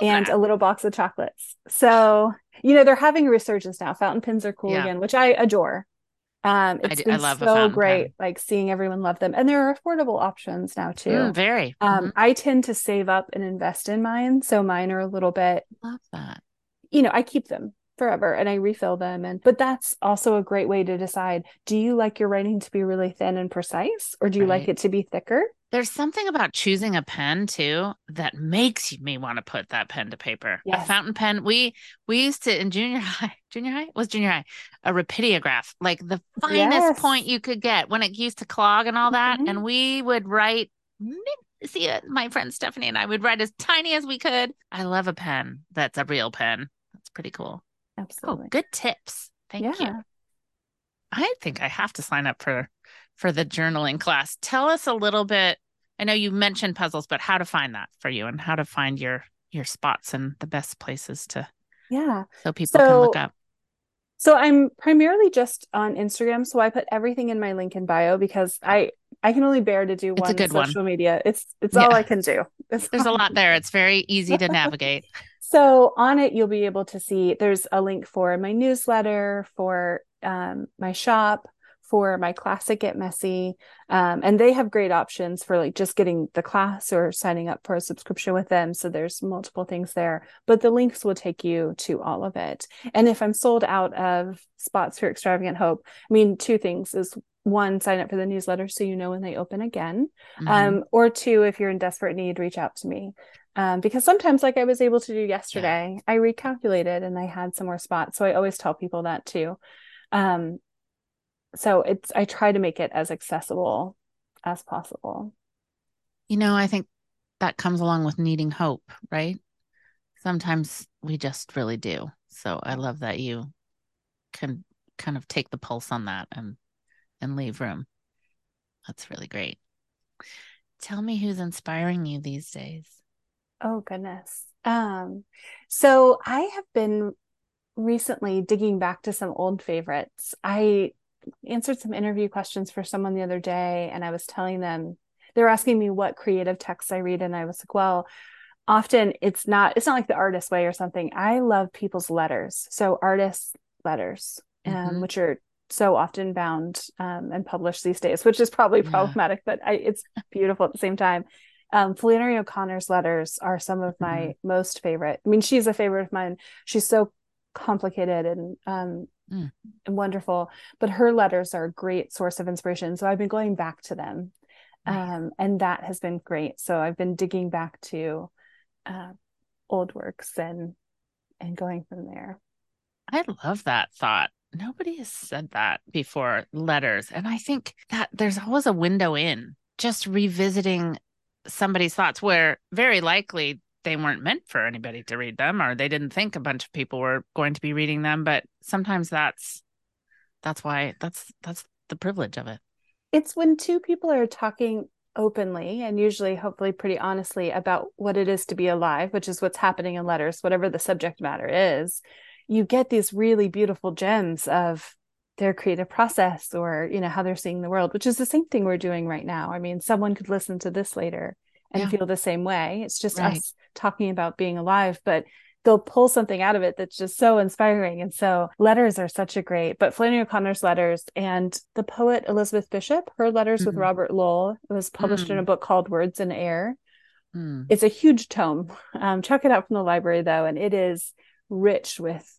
and that. a little box of chocolates. So, you know, they're having a resurgence now. Fountain pens are cool Yeah. again, which I adore. Um, I it's I been love so great, pen. like seeing everyone love them, and there are affordable options now too. Mm, very. Um, Mhm. I tend to save up and invest in mine, so mine are a little bit, Love that. you know, I keep them forever and I refill them, and but that's also a great way to decide: do you like your writing to be really thin and precise, or do you like it to be thicker? There's something about choosing a pen too that makes me want to put that pen to paper. Yes. A fountain pen. We we used to in junior high, junior high was junior high, a Rapidograph, like the finest Yes. point you could get when it used to clog and all that. Mhm. And we would write. See, uh, my friend Stephanie and I would write as tiny as we could. I love a pen that's a real pen. That's pretty cool. Oh, Absolutely. good tips. Thank you. I think I have to sign up for for the journaling class. Tell us a little bit. I know you mentioned puzzles, but how to find that for you and how to find your your spots and the best places to Yeah. so people can look up. So I'm primarily just on Instagram. So I put everything in my link in bio because I I can only bear to do It's one good one. social media. It's it's Yeah. all I can do. It's There's a lot there. It's very easy to navigate. So on it, you'll be able to see there's a link for my newsletter, for um, my shop, for my classic Get Messy. Um, and they have great options for like just getting the class or signing up for a subscription with them. So there's multiple things there, but the links will take you to all of it. And if I'm sold out of spots for Extravagant Hope, I mean, two things is one, sign up for the newsletter so you know when they open again Mhm. um, or two, if you're in desperate need, reach out to me. Um, because sometimes, like I was able to do yesterday, I recalculated and I had some more spots. So I always tell people that too. Um, so it's I try to make it as accessible as possible. you know, I think that comes along with needing hope, right? Sometimes we just really do. So I love that you can kind of take the pulse on that and and leave room. That's really great. Tell me who's inspiring you these days. Oh goodness. Um, so I have been recently digging back to some old favorites. I answered some interview questions for someone the other day, and I was telling them they were asking me what creative texts I read, and I was like, well, often it's not it's not like the artist way or something. I love people's letters. So artists' letters, um, Mhm. which are so often bound um, and published these days, which is probably Yeah. problematic, but I, it's beautiful at the same time. Um, Flannery O'Connor's letters are some of my Mm-hmm. most favorite. I mean, she's a favorite of mine. She's so complicated and um, Mm. and wonderful, but her letters are a great source of inspiration. So I've been going back to them, Nice. um, and that has been great. So I've been digging back to uh, old works and and going from there. I love that thought. Nobody has said that before, letters. And I think that there's always a window in just revisiting somebody's thoughts where very likely they weren't meant for anybody to read them or they didn't think a bunch of people were going to be reading them. But sometimes that's that's why that's that's the privilege of it. it's when two people are talking openly and usually hopefully pretty honestly about what it is to be alive which is what's happening in letters whatever the subject matter is you get these really beautiful gems of their creative process or you know how they're seeing the world which is the same thing we're doing right now i mean someone could listen to this later and Yeah. feel the same way it's just Right. us talking about being alive but they'll pull something out of it that's just so inspiring. And so letters are such a great, but Flannery O'Connor's letters and the poet Elizabeth Bishop, her letters with Mhm. Robert Lowell, it was published in a book called Words in Air. Hmm. It's a huge tome. Um, check it out from the library though, and it is rich with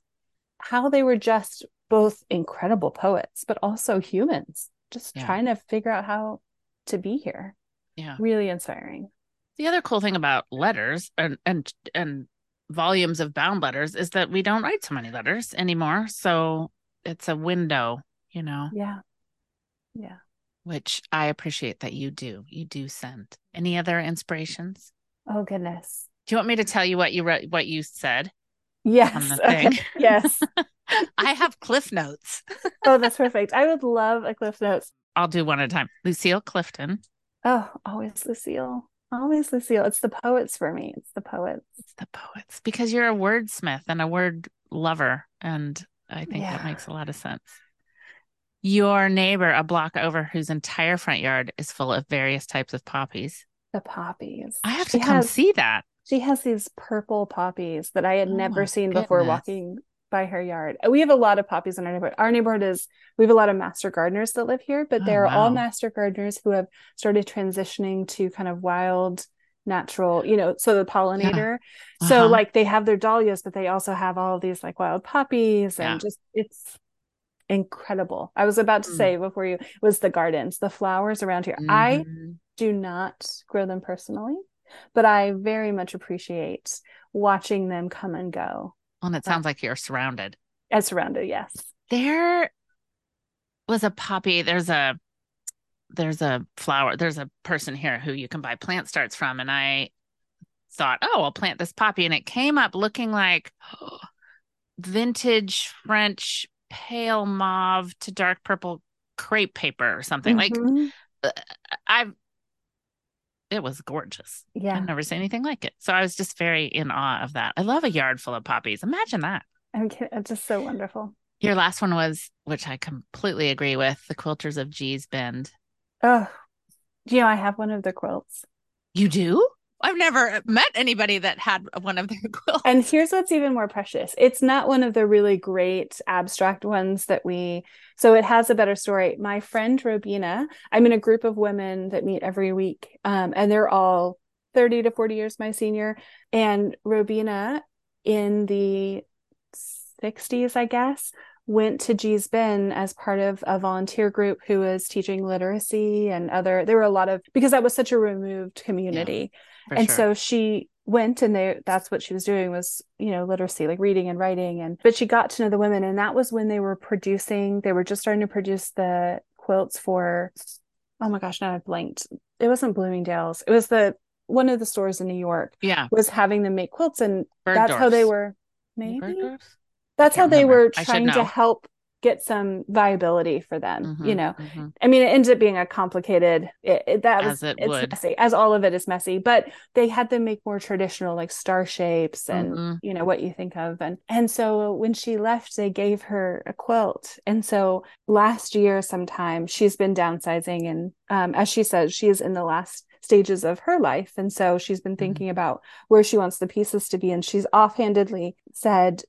how they were just both incredible poets, but also humans, just Yeah. trying to figure out how to be here. Yeah. Really inspiring. The other cool thing about letters and and and volumes of bound letters is that we don't write so many letters anymore. So it's a window, you know. Yeah. Yeah. which I appreciate that you do. You do send. Any other inspirations? Oh goodness. Do you want me to tell you what you wrote, what you said? Yes. the Okay. thing. yes. I have cliff notes. Oh, that's perfect. I would love a Cliff Notes. I'll do one at a time. Lucille Clifton. Oh, always Lucille. Always Lucille. It's the poets for me. It's the poets. It's the poets because you're a wordsmith and a word lover, and I think that makes a lot of sense. Your neighbor, a block over, whose entire front yard is full of various types of poppies. The poppies. I have She to come has- see that. She has these purple poppies that I had Oh never seen before walking by her yard. We have a lot of poppies in our neighborhood. Our neighborhood is we have a lot of master gardeners that live here, but Oh, they're all master gardeners who have started transitioning to kind of wild natural, you know, so the pollinator. So Uh-huh. like they have their dahlias, but they also have all these like wild poppies and Yeah. just it's incredible. I was about to Mm. say before you was the gardens, the flowers around here. I Mhm. do not grow them personally, but I very much appreciate watching them come and go. Well, and it sounds like you're surrounded. As surrounded, yes. There was a poppy. There's a there's a flower. There's a person here who you can buy plant starts from, and I thought, oh, I'll plant this poppy, and it came up looking like oh, vintage French pale mauve to dark purple crepe paper or something. Mm-hmm. Like uh, I've it was gorgeous. Yeah. I've never seen anything like it. So I was just very in awe of that. I love a yard full of poppies. Imagine that. I'm kidding. It's just so wonderful. Your last one was, which I completely agree with, the quilters of Gee's Bend. Oh, you know, I have one of the quilts. You do? I've never met anybody that had one of their quilts. And here's what's even more precious. It's not one of the really great abstract ones that we so it has a better story. My friend Robina, I'm in a group of women that meet every week. Um, and they're all 30 to 40 years my senior. And Robina in the 60s, I guess, went to Gee's Bend as part of a volunteer group who was teaching literacy and other there were a lot of because that was such a removed community. Yeah and sure. so she went and they that's what she was doing was you know literacy like reading and writing and but she got to know the women and that was when they were producing they were just starting to produce the quilts for oh my gosh now i've blanked. It wasn't bloomingdale's. It was the one of the stores in new york yeah. was having them make quilts and that's how they were maybe? that's how they remember. were trying to help get some viability for them mm-hmm, you know mm-hmm. i mean it ends up being a complicated it, it, that as was it it's would. messy as all of it is messy but they had them make more traditional like star shapes and mm-hmm. you know what you think of and and so when she left they gave her a quilt and so last year sometime she's been downsizing and um, as she says she is in the last stages of her life. And so she's been mm-hmm. thinking mm-hmm. about where she wants the pieces to be. And she's offhandedly said,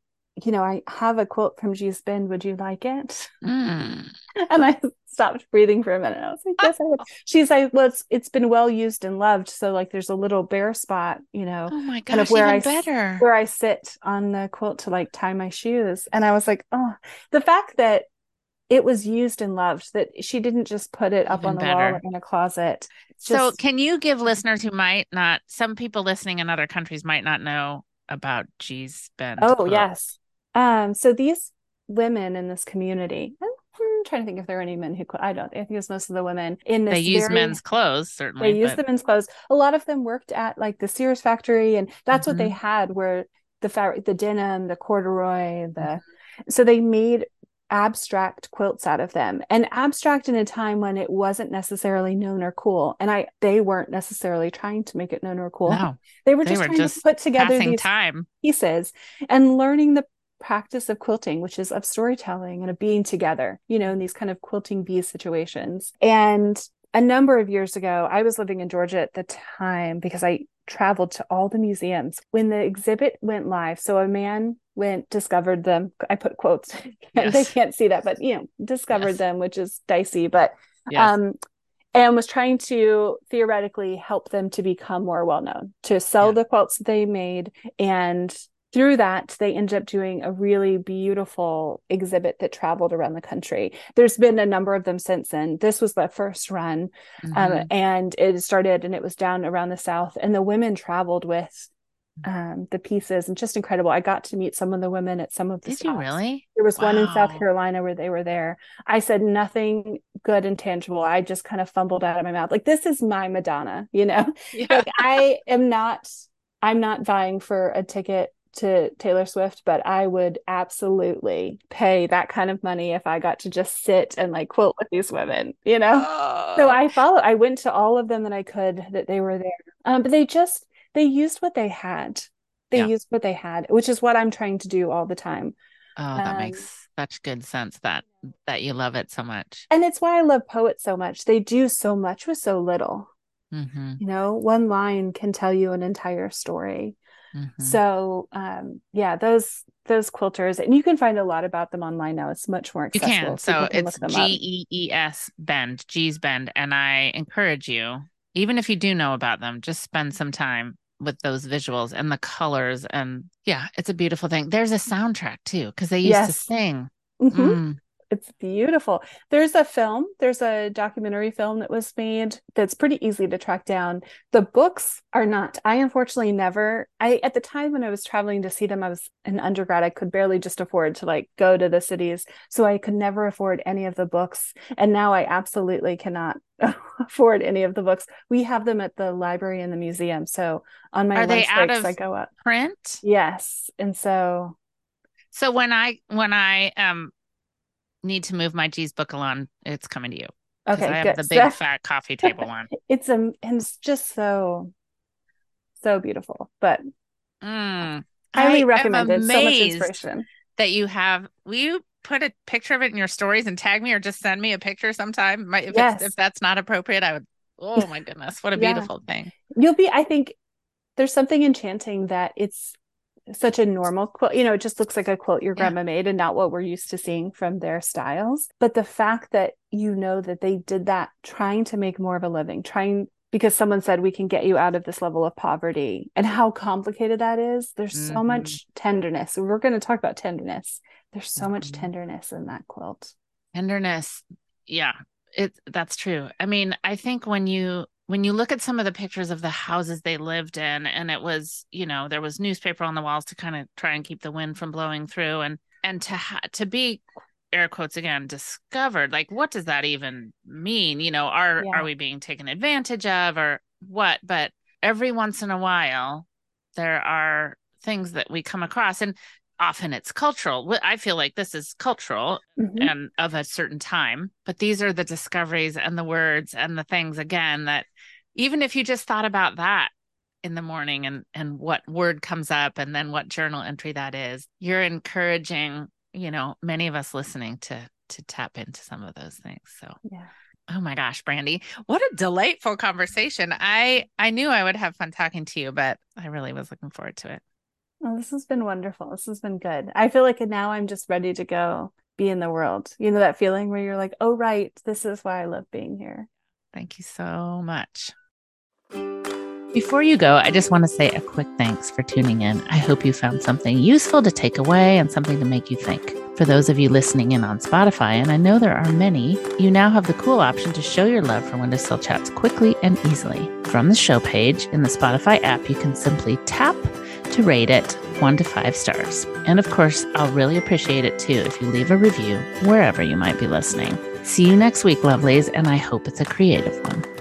you know, I have a quilt from Bend. Would you like it? Mm. And I stopped breathing for a minute. I was like, yes, I would. She's like, well, it's, it's been well used and loved. So like there's a little bare spot, you know, oh my gosh, kind of where I, better. where I sit on the quilt to like tie my shoes. And I was like, oh, the fact that it was used and loved that she didn't just put it up Even on the better. wall in a closet. Just... So can you give listeners who might not, some people listening in other countries might not know about Gee's Bend. Oh, yes. Um, so these women in this community, I'm trying to think if there are any men who could, I don't. I think it's most of the women in this. They use very, men's clothes, certainly. They use the men's clothes. A lot of them worked at like the Sears factory, and that's mm-hmm. what they mm-hmm. had. Where the fabric, the denim, the corduroy, the mm-hmm. so they made abstract quilts out of them and abstract in a time when it wasn't necessarily known or cool and i they weren't necessarily trying to make it known or cool no, they were just they were trying just to put together these time pieces and learning the practice of quilting, which is of storytelling and of being together, you know, in these kind of quilting bee situations. And a number of years ago, I was living in Georgia at the time because I traveled to all the museums when the exhibit went live. So a man went, discovered them. I put quotes, yes. they can't see that, but you know, discovered yes. them, which is dicey, but yes. um, and was trying to theoretically help them to become more well known, to sell yeah. the quilts they made and through that, they ended up doing a really beautiful exhibit that traveled around the country. There's been a number of them since then. This was the first run, um, mm-hmm. um, and it started and it was down around the South, and the women traveled with um, the pieces and just incredible. I got to meet some of the women at some of the. Did stops. you really? There was wow. one in South Carolina where they were there. I said nothing good and tangible. I just kind of fumbled out of my mouth like, "This is my Madonna," you know. Yeah. Like I am not. I'm not vying for a ticket to Taylor Swift, but I would absolutely pay that kind of money if I got to just sit and like quilt with these women, you know? So I follow, I went to all of them that I could that they were there. Um, but they just, they used what they had. They yeah. used what they had, which is what I'm trying to do all the time. Oh, that um, makes such good sense that that you love it so much. And it's why I love poets so much. They do so much with so little. Mm-hmm. You know, one line can tell you an entire story. Mm-hmm. So um, yeah, those those quilters, and you can find a lot about them online now. It's much more accessible. You can. So can it's G E E S Bend, Gee's Bend, and I encourage you, even if you do know about them, just spend some time with those visuals and the colors, and yeah, it's a beautiful thing. There's a soundtrack too because they used yes. to sing. Mm-hmm. Mm. It's beautiful. There's a film, there's a documentary film that was made that's pretty easy to track down. The books are not. I unfortunately never I at the time when I was traveling to see them, I was an undergrad. I could barely just afford to like go to the cities. So I could never afford any of the books. And now I absolutely cannot afford any of the books. We have them at the library and the museum. So on my Are they out breaks, of I go up. print? Yes. And so So when I when I um need to move my Gee's book along, it's coming to you. okay, I have good. the So big fat coffee table one. it's um and it's just so so beautiful. But Mm. highly I recommended. So much inspiration. that you have. Will you put a picture of it in your stories and tag me, or just send me a picture sometime? My, if Yes. if that's not appropriate, I would. Oh my goodness, what a Yeah. beautiful thing! You'll be, I think there's something enchanting that it's such a normal quilt. You know, it just looks like a quilt your Yeah. grandma made and not what we're used to seeing from their styles. But the fact that you know that they did that trying to make more of a living, trying because someone said we can get you out of this level of poverty and how complicated that is. There's so Mhm. much tenderness. We're going to talk about tenderness. There's so much Mhm. tenderness in that quilt. Tenderness, yeah, it that's true. I mean, I think when you when you look at some of the pictures of the houses they lived in, and it was, you know, there was newspaper on the walls to kind of try and keep the wind from blowing through, and and to ha- to be air quotes again discovered like what does that even mean you know are Yeah. are we being taken advantage of or what but every once in a while there are things that we come across and often it's cultural i feel like this is cultural Mhm. and of a certain time but these are the discoveries and the words and the things again that even if you just thought about that in the morning and and what word comes up and then what journal entry that is you're encouraging you know many of us listening to to tap into some of those things so Yeah. oh my gosh Brandi what a delightful conversation i i knew i would have fun talking to you but i really was looking forward to it Well, this has been wonderful. This has been good. I feel like now I'm just ready to go be in the world. You know that feeling where you're like, oh, right, this is why I love being here. Thank you so much. Before you go, I just want to say a quick thanks for tuning in. I hope you found something useful to take away and something to make you think. For those of you listening in on Spotify, and I know there are many, you now have the cool option to show your love for Windowsill Chats quickly and easily. From the show page in the Spotify app, you can simply tap to rate it one to five stars. And of course, I'll really appreciate it too if you leave a review wherever you might be listening. See you next week, lovelies, and I hope it's a creative one.